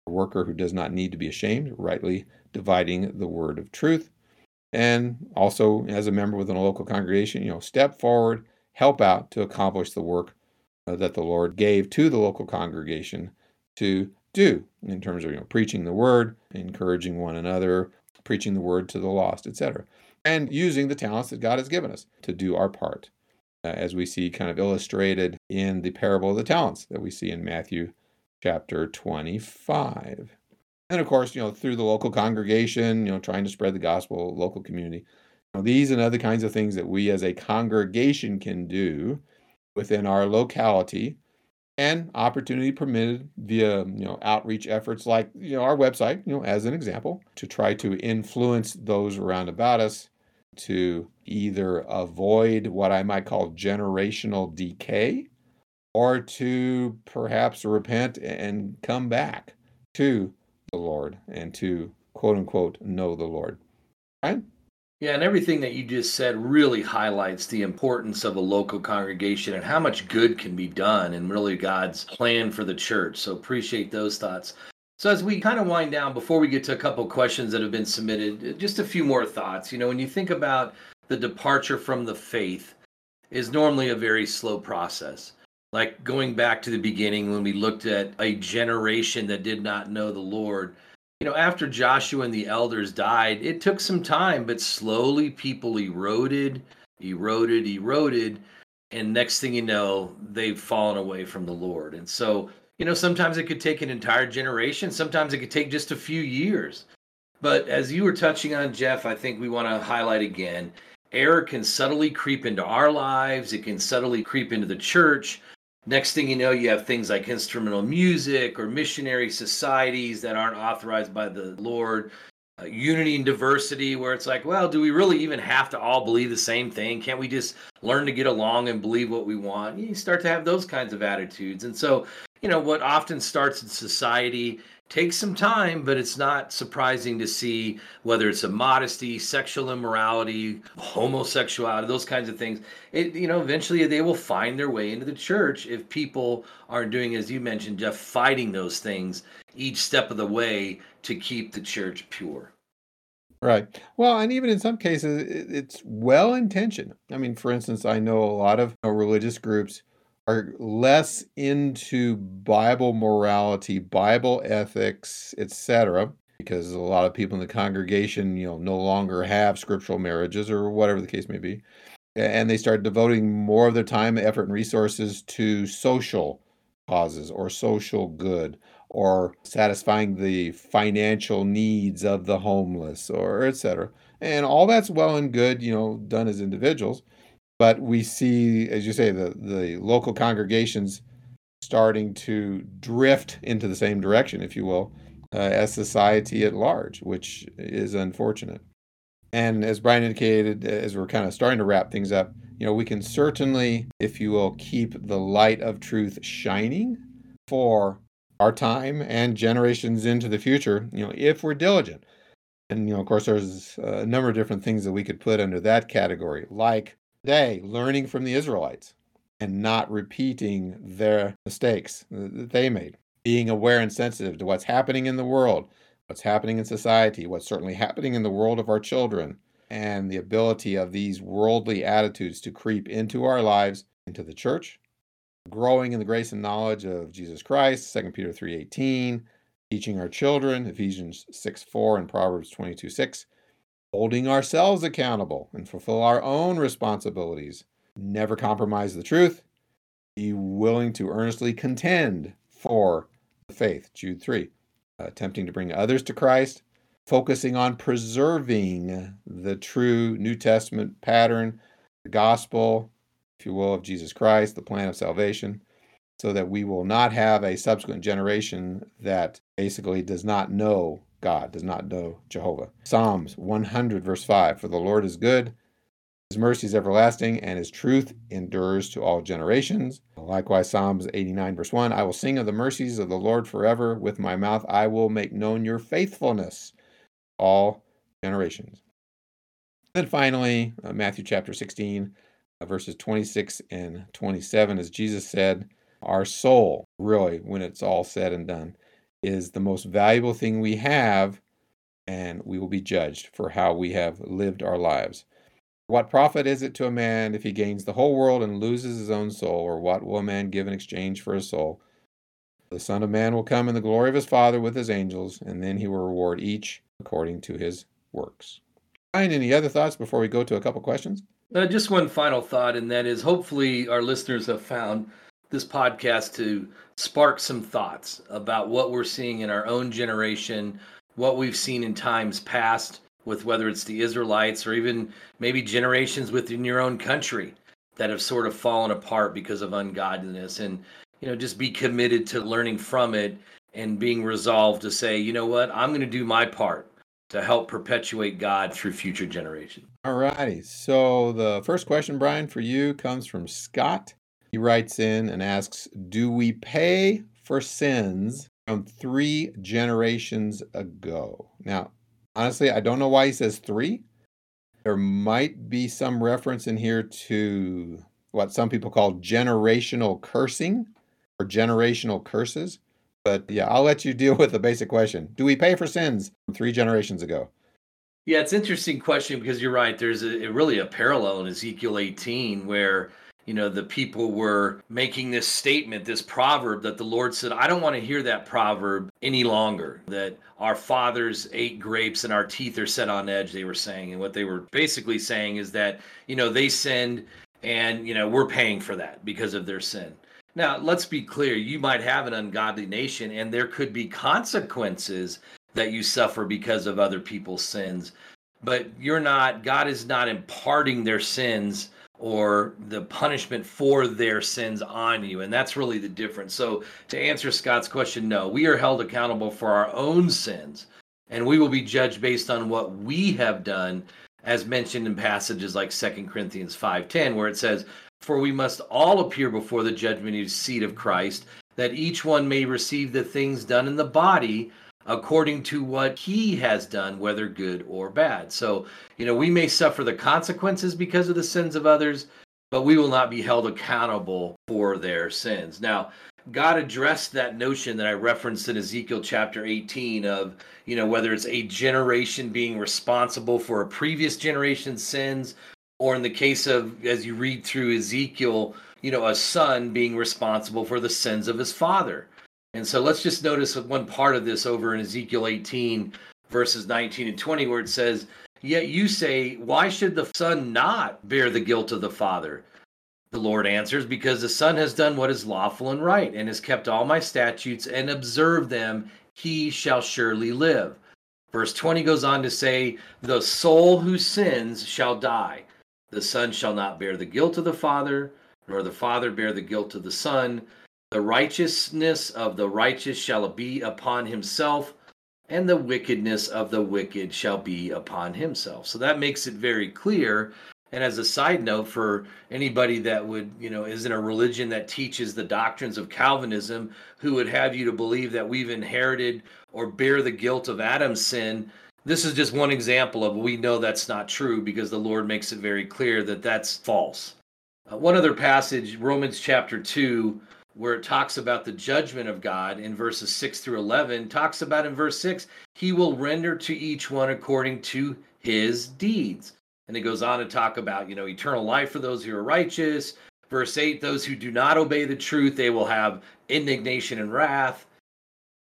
a worker who does not need to be ashamed, rightly dividing the word of truth. And also, as a member within a local congregation, you know, step forward, help out to accomplish the work uh, that the Lord gave to the local congregation to do in terms of you know preaching the word, encouraging one another, preaching the word to the lost, etc. And using the talents that God has given us to do our part. Uh, as we see kind of illustrated in the parable of the talents that we see in Matthew chapter 25. And of course, you know, through the local congregation, you know, trying to spread the gospel, local community. These and other kinds of things that we as a congregation can do within our locality and opportunity permitted via you know outreach efforts like you know our website you know as an example to try to influence those around about us to either avoid what I might call generational decay or to perhaps repent and come back to the Lord and to quote unquote know the Lord. Yeah, and everything that you just said really highlights the importance of a local congregation and how much good can be done and really God's plan for the church. So appreciate those thoughts. So as we kind of wind down before we get to a couple questions that have been submitted, uh, just a few more thoughts. You know, when you think about the departure from the faith is normally a very slow process. Like going back to the beginning when we looked at a generation that did not know the Lord, you know, after Joshua and the elders died, it took some time, but slowly people eroded, eroded, eroded. And next thing you know, they've fallen away from the Lord. And so, you know, sometimes it could take an entire generation, sometimes it could take just a few years. But as you were touching on, Jeff, I think we want to highlight again error can subtly creep into our lives, it can subtly creep into the church. Next thing you know, you have things like instrumental music or missionary societies that aren't authorized by the Lord. Uh, unity and diversity, where it's like, well, do we really even have to all believe the same thing? Can't we just learn to get along and believe what we want? You start to have those kinds of attitudes. And so, you know, what often starts in society takes some time, but it's not surprising to see whether it's a modesty, sexual immorality, homosexuality, those kinds of things. It, you know, eventually they will find their way into the church if people are doing, as you mentioned, Jeff, fighting those things each step of the way to keep the church pure. Right. Well, and even in some cases, it's well intentioned. I mean, for instance, I know a lot of religious groups are less into Bible morality, Bible ethics, etc., because a lot of people in the congregation, you know, no longer have scriptural marriages or whatever the case may be. And they start devoting more of their time, effort, and resources to social causes or social good or satisfying the financial needs of the homeless or etc. And all that's well and good, you know, done as individuals. But we see, as you say, the, the local congregations starting to drift into the same direction, if you will, uh, as society at large, which is unfortunate. And as Brian indicated, as we're kind of starting to wrap things up, you know, we can certainly, if you will, keep the light of truth shining for our time and generations into the future, you know, if we're diligent. And, you know, of course, there's a number of different things that we could put under that category, like Day learning from the Israelites and not repeating their mistakes that they made. Being aware and sensitive to what's happening in the world, what's happening in society, what's certainly happening in the world of our children, and the ability of these worldly attitudes to creep into our lives, into the church, growing in the grace and knowledge of Jesus Christ, 2 Peter 3:18, teaching our children, Ephesians 6:4 and Proverbs 22:6, holding ourselves accountable and fulfill our own responsibilities. Never compromise the truth. Be willing to earnestly contend for the faith. Jude 3. Uh, attempting to bring others to Christ, focusing on preserving the true New Testament pattern, the gospel, if you will, of Jesus Christ, the plan of salvation, so that we will not have a subsequent generation that basically does not know God, does not know Jehovah. Psalms 100, verse 5 For the Lord is good, his mercy is everlasting, and his truth endures to all generations. Likewise, Psalms 89, verse 1 I will sing of the mercies of the Lord forever. With my mouth I will make known your faithfulness all generations. Then finally, uh, Matthew chapter 16, uh, verses 26 and 27, as Jesus said, Our soul, really, when it's all said and done, is the most valuable thing we have, and we will be judged for how we have lived our lives. What profit is it to a man if he gains the whole world and loses his own soul? Or what will a man give in exchange for his soul? The Son of Man will come in the glory of his Father with his angels, and then he will reward each according to his works. Brian, any other thoughts before we go to a couple questions? Uh, just one final thought, and that is hopefully our listeners have found this podcast to spark some thoughts about what we're seeing in our own generation, what we've seen in times past with whether it's the Israelites or even maybe generations within your own country that have sort of fallen apart because of ungodliness. And, you know, just be committed to learning from it and being resolved to say, you know what, I'm going to do my part to help perpetuate God through future generations. All righty. So the first question, Brian, for you comes from Scott. He writes in and asks Do we pay for sins from three generations ago? Now, honestly, I don't know why he says three. There might be some reference in here to what some people call generational cursing or generational curses. But yeah, I'll let you deal with the basic question. Do we pay for sins from three generations ago? Yeah, it's an interesting question because you're right. There's a, really a parallel in Ezekiel 18 where you know the people were making this statement this proverb that the lord said i don't want to hear that proverb any longer that our fathers ate grapes and our teeth are set on edge they were saying and what they were basically saying is that you know they sinned and you know we're paying for that because of their sin now, let's be clear you might have an ungodly nation, and there could be consequences that you suffer because of other people's sins. But you're not, God is not imparting their sins or the punishment for their sins on you. And that's really the difference. So, to answer Scott's question, no, we are held accountable for our own sins, and we will be judged based on what we have done as mentioned in passages like Second Corinthians 5:10 where it says for we must all appear before the judgment seat of Christ, that each one may receive the things done in the body according to what he has done, whether good or bad. So, you know, we may suffer the consequences because of the sins of others, but we will not be held accountable for their sins. Now, God addressed that notion that I referenced in Ezekiel chapter 18 of, you know, whether it's a generation being responsible for a previous generation's sins or in the case of as you read through Ezekiel, you know, a son being responsible for the sins of his father. And so let's just notice one part of this over in Ezekiel 18, verses 19 and 20, where it says, Yet you say, Why should the son not bear the guilt of the father? The Lord answers, Because the son has done what is lawful and right, and has kept all my statutes and observed them, he shall surely live. Verse 20 goes on to say, The soul who sins shall die. The Son shall not bear the guilt of the Father, nor the Father bear the guilt of the Son. The righteousness of the righteous shall be upon himself, and the wickedness of the wicked shall be upon himself. So that makes it very clear. And as a side note, for anybody that would, you know, is in a religion that teaches the doctrines of Calvinism, who would have you to believe that we've inherited or bear the guilt of Adam's sin, this is just one example of we know that's not true because the Lord makes it very clear that that's false. Uh, one other passage, Romans chapter 2, where it talks about the judgment of God in verses 6 through 11, talks about in verse 6, he will render to each one according to his deeds. And it goes on to talk about, you know, eternal life for those who are righteous. Verse 8, those who do not obey the truth, they will have indignation and wrath.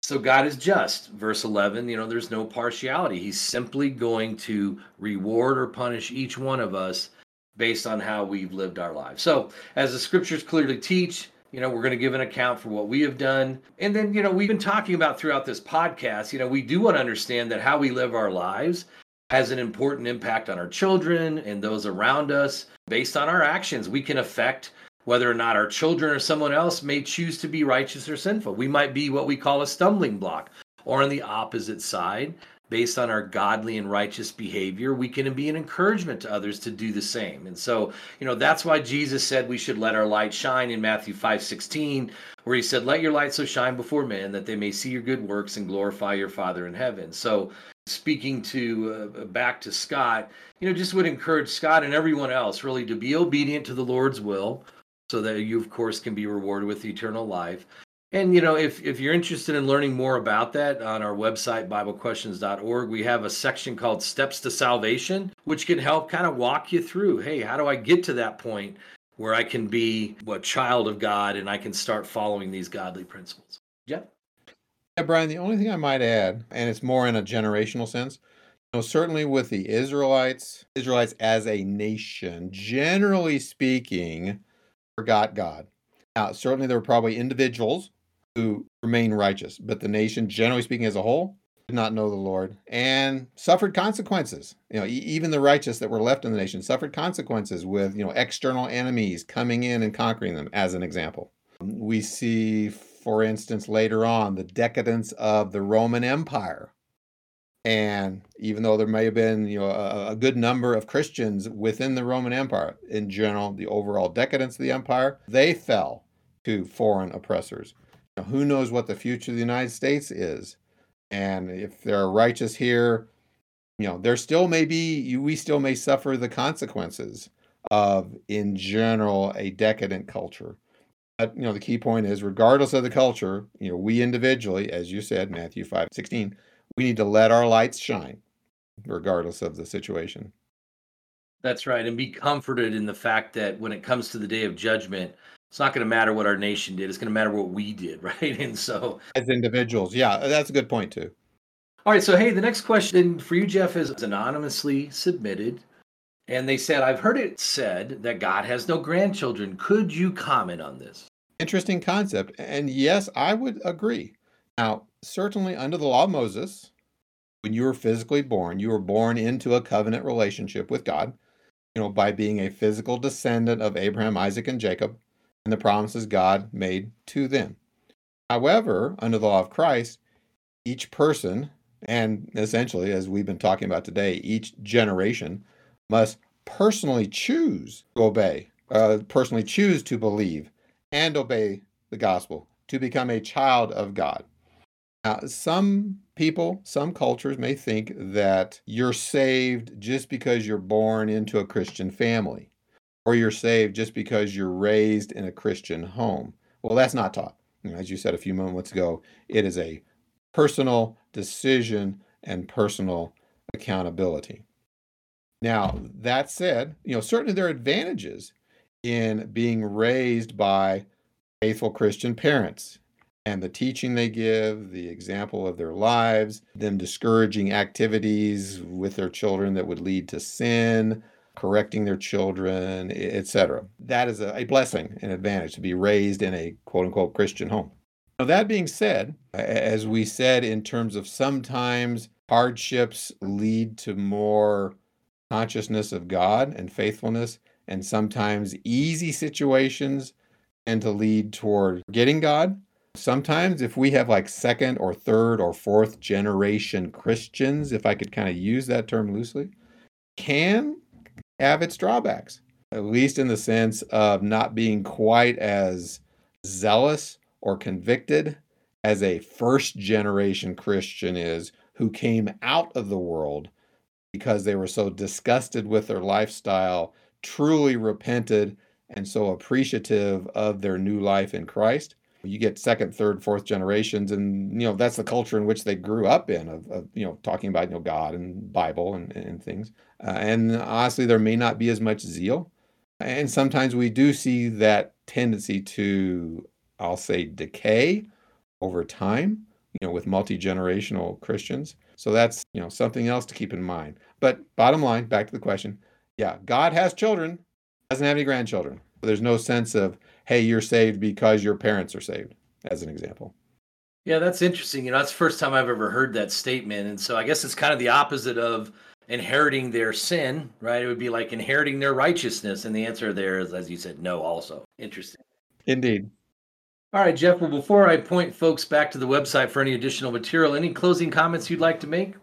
So God is just. Verse 11, you know, there's no partiality. He's simply going to reward or punish each one of us based on how we've lived our lives. So, as the scriptures clearly teach, you know, we're going to give an account for what we have done. And then, you know, we've been talking about throughout this podcast, you know, we do want to understand that how we live our lives has an important impact on our children and those around us. Based on our actions, we can affect whether or not our children or someone else may choose to be righteous or sinful. We might be what we call a stumbling block, or on the opposite side, based on our godly and righteous behavior, we can be an encouragement to others to do the same. And so, you know, that's why Jesus said we should let our light shine in Matthew 5 16, where he said, Let your light so shine before men that they may see your good works and glorify your Father in heaven. So, speaking to uh, back to Scott, you know, just would encourage Scott and everyone else really to be obedient to the Lord's will so that you, of course, can be rewarded with eternal life. And you know, if if you're interested in learning more about that on our website biblequestions.org, we have a section called Steps to Salvation, which can help kind of walk you through, hey, how do I get to that point where I can be a child of God and I can start following these godly principles? Yeah. Yeah, Brian, the only thing I might add, and it's more in a generational sense, you know, certainly with the Israelites, Israelites as a nation, generally speaking, forgot God. Now, certainly there were probably individuals who remain righteous, but the nation, generally speaking, as a whole, did not know the Lord and suffered consequences. You know, even the righteous that were left in the nation suffered consequences with, you know, external enemies coming in and conquering them, as an example. We see, for instance, later on, the decadence of the Roman Empire. And even though there may have been, you know, a, a good number of Christians within the Roman Empire, in general, the overall decadence of the empire, they fell to foreign oppressors. Now, who knows what the future of the United States is? And if they're righteous here, you know, there still may be, we still may suffer the consequences of, in general, a decadent culture. But, you know, the key point is regardless of the culture, you know, we individually, as you said, Matthew 5 16, we need to let our lights shine regardless of the situation. That's right. And be comforted in the fact that when it comes to the day of judgment, it's not going to matter what our nation did. It's going to matter what we did, right? And so, as individuals, yeah, that's a good point too. All right. So, hey, the next question for you, Jeff, is anonymously submitted. And they said, I've heard it said that God has no grandchildren. Could you comment on this? Interesting concept. And yes, I would agree. Now, certainly under the law of Moses, when you were physically born, you were born into a covenant relationship with God, you know, by being a physical descendant of Abraham, Isaac, and Jacob and the promises God made to them. However, under the law of Christ, each person, and essentially, as we've been talking about today, each generation must personally choose to obey, uh, personally choose to believe and obey the gospel, to become a child of God. Now, some people, some cultures may think that you're saved just because you're born into a Christian family or you're saved just because you're raised in a Christian home. Well, that's not taught. As you said a few moments ago, it is a personal decision and personal accountability. Now, that said, you know, certainly there are advantages in being raised by faithful Christian parents and the teaching they give, the example of their lives, them discouraging activities with their children that would lead to sin, correcting their children, etc. That is a, a blessing and advantage to be raised in a quote unquote Christian home. Now, that being said, as we said, in terms of sometimes hardships lead to more consciousness of God and faithfulness, and sometimes easy situations tend to lead toward getting God. Sometimes, if we have like second or third or fourth generation Christians, if I could kind of use that term loosely, can have its drawbacks, at least in the sense of not being quite as zealous or convicted as a first generation Christian is who came out of the world because they were so disgusted with their lifestyle, truly repented, and so appreciative of their new life in Christ. You get second, third, fourth generations, and you know that's the culture in which they grew up in, of, of you know talking about you know God and Bible and, and things. Uh, and honestly, there may not be as much zeal. And sometimes we do see that tendency to, I'll say, decay over time, you know, with multi generational Christians. So that's, you know, something else to keep in mind. But bottom line, back to the question yeah, God has children, doesn't have any grandchildren. There's no sense of, hey, you're saved because your parents are saved, as an example. Yeah, that's interesting. You know, that's the first time I've ever heard that statement. And so I guess it's kind of the opposite of inheriting their sin, right? It would be like inheriting their righteousness. And the answer there is, as you said, no, also. Interesting. Indeed. All right, Jeff. Well, before I point folks back to the website for any additional material, any closing comments you'd like to make?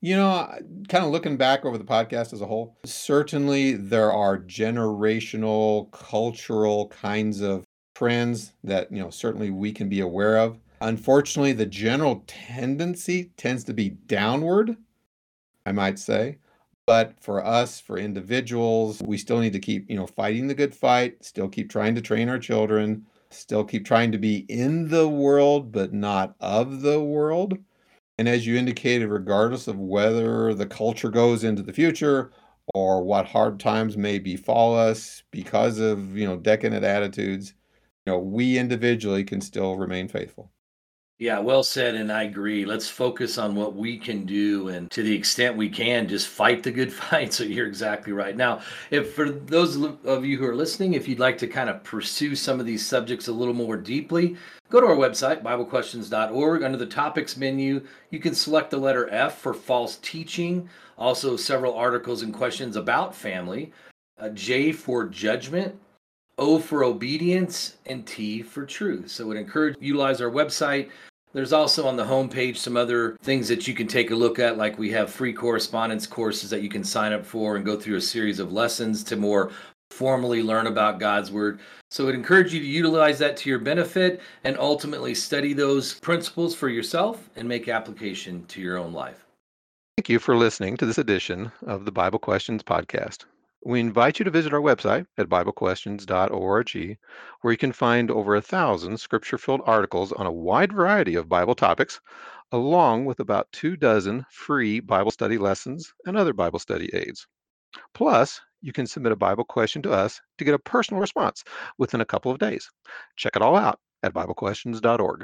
You know, kind of looking back over the podcast as a whole, certainly there are generational, cultural kinds of trends that, you know, certainly we can be aware of. Unfortunately, the general tendency tends to be downward, I might say. But for us, for individuals, we still need to keep, you know, fighting the good fight, still keep trying to train our children, still keep trying to be in the world, but not of the world. And as you indicated, regardless of whether the culture goes into the future or what hard times may befall us because of, you know, decadent attitudes, you know, we individually can still remain faithful. Yeah, well said. And I agree. Let's focus on what we can do. And to the extent we can, just fight the good fight. So you're exactly right. Now, if for those of you who are listening, if you'd like to kind of pursue some of these subjects a little more deeply, go to our website, BibleQuestions.org. Under the topics menu, you can select the letter F for false teaching, also several articles and questions about family, uh, J for judgment, O for obedience, and T for truth. So I would encourage you to utilize our website. There's also on the homepage some other things that you can take a look at, like we have free correspondence courses that you can sign up for and go through a series of lessons to more formally learn about God's Word. So I would encourage you to utilize that to your benefit and ultimately study those principles for yourself and make application to your own life. Thank you for listening to this edition of the Bible Questions Podcast. We invite you to visit our website at BibleQuestions.org, where you can find over a thousand scripture filled articles on a wide variety of Bible topics, along with about two dozen free Bible study lessons and other Bible study aids. Plus, you can submit a Bible question to us to get a personal response within a couple of days. Check it all out at BibleQuestions.org.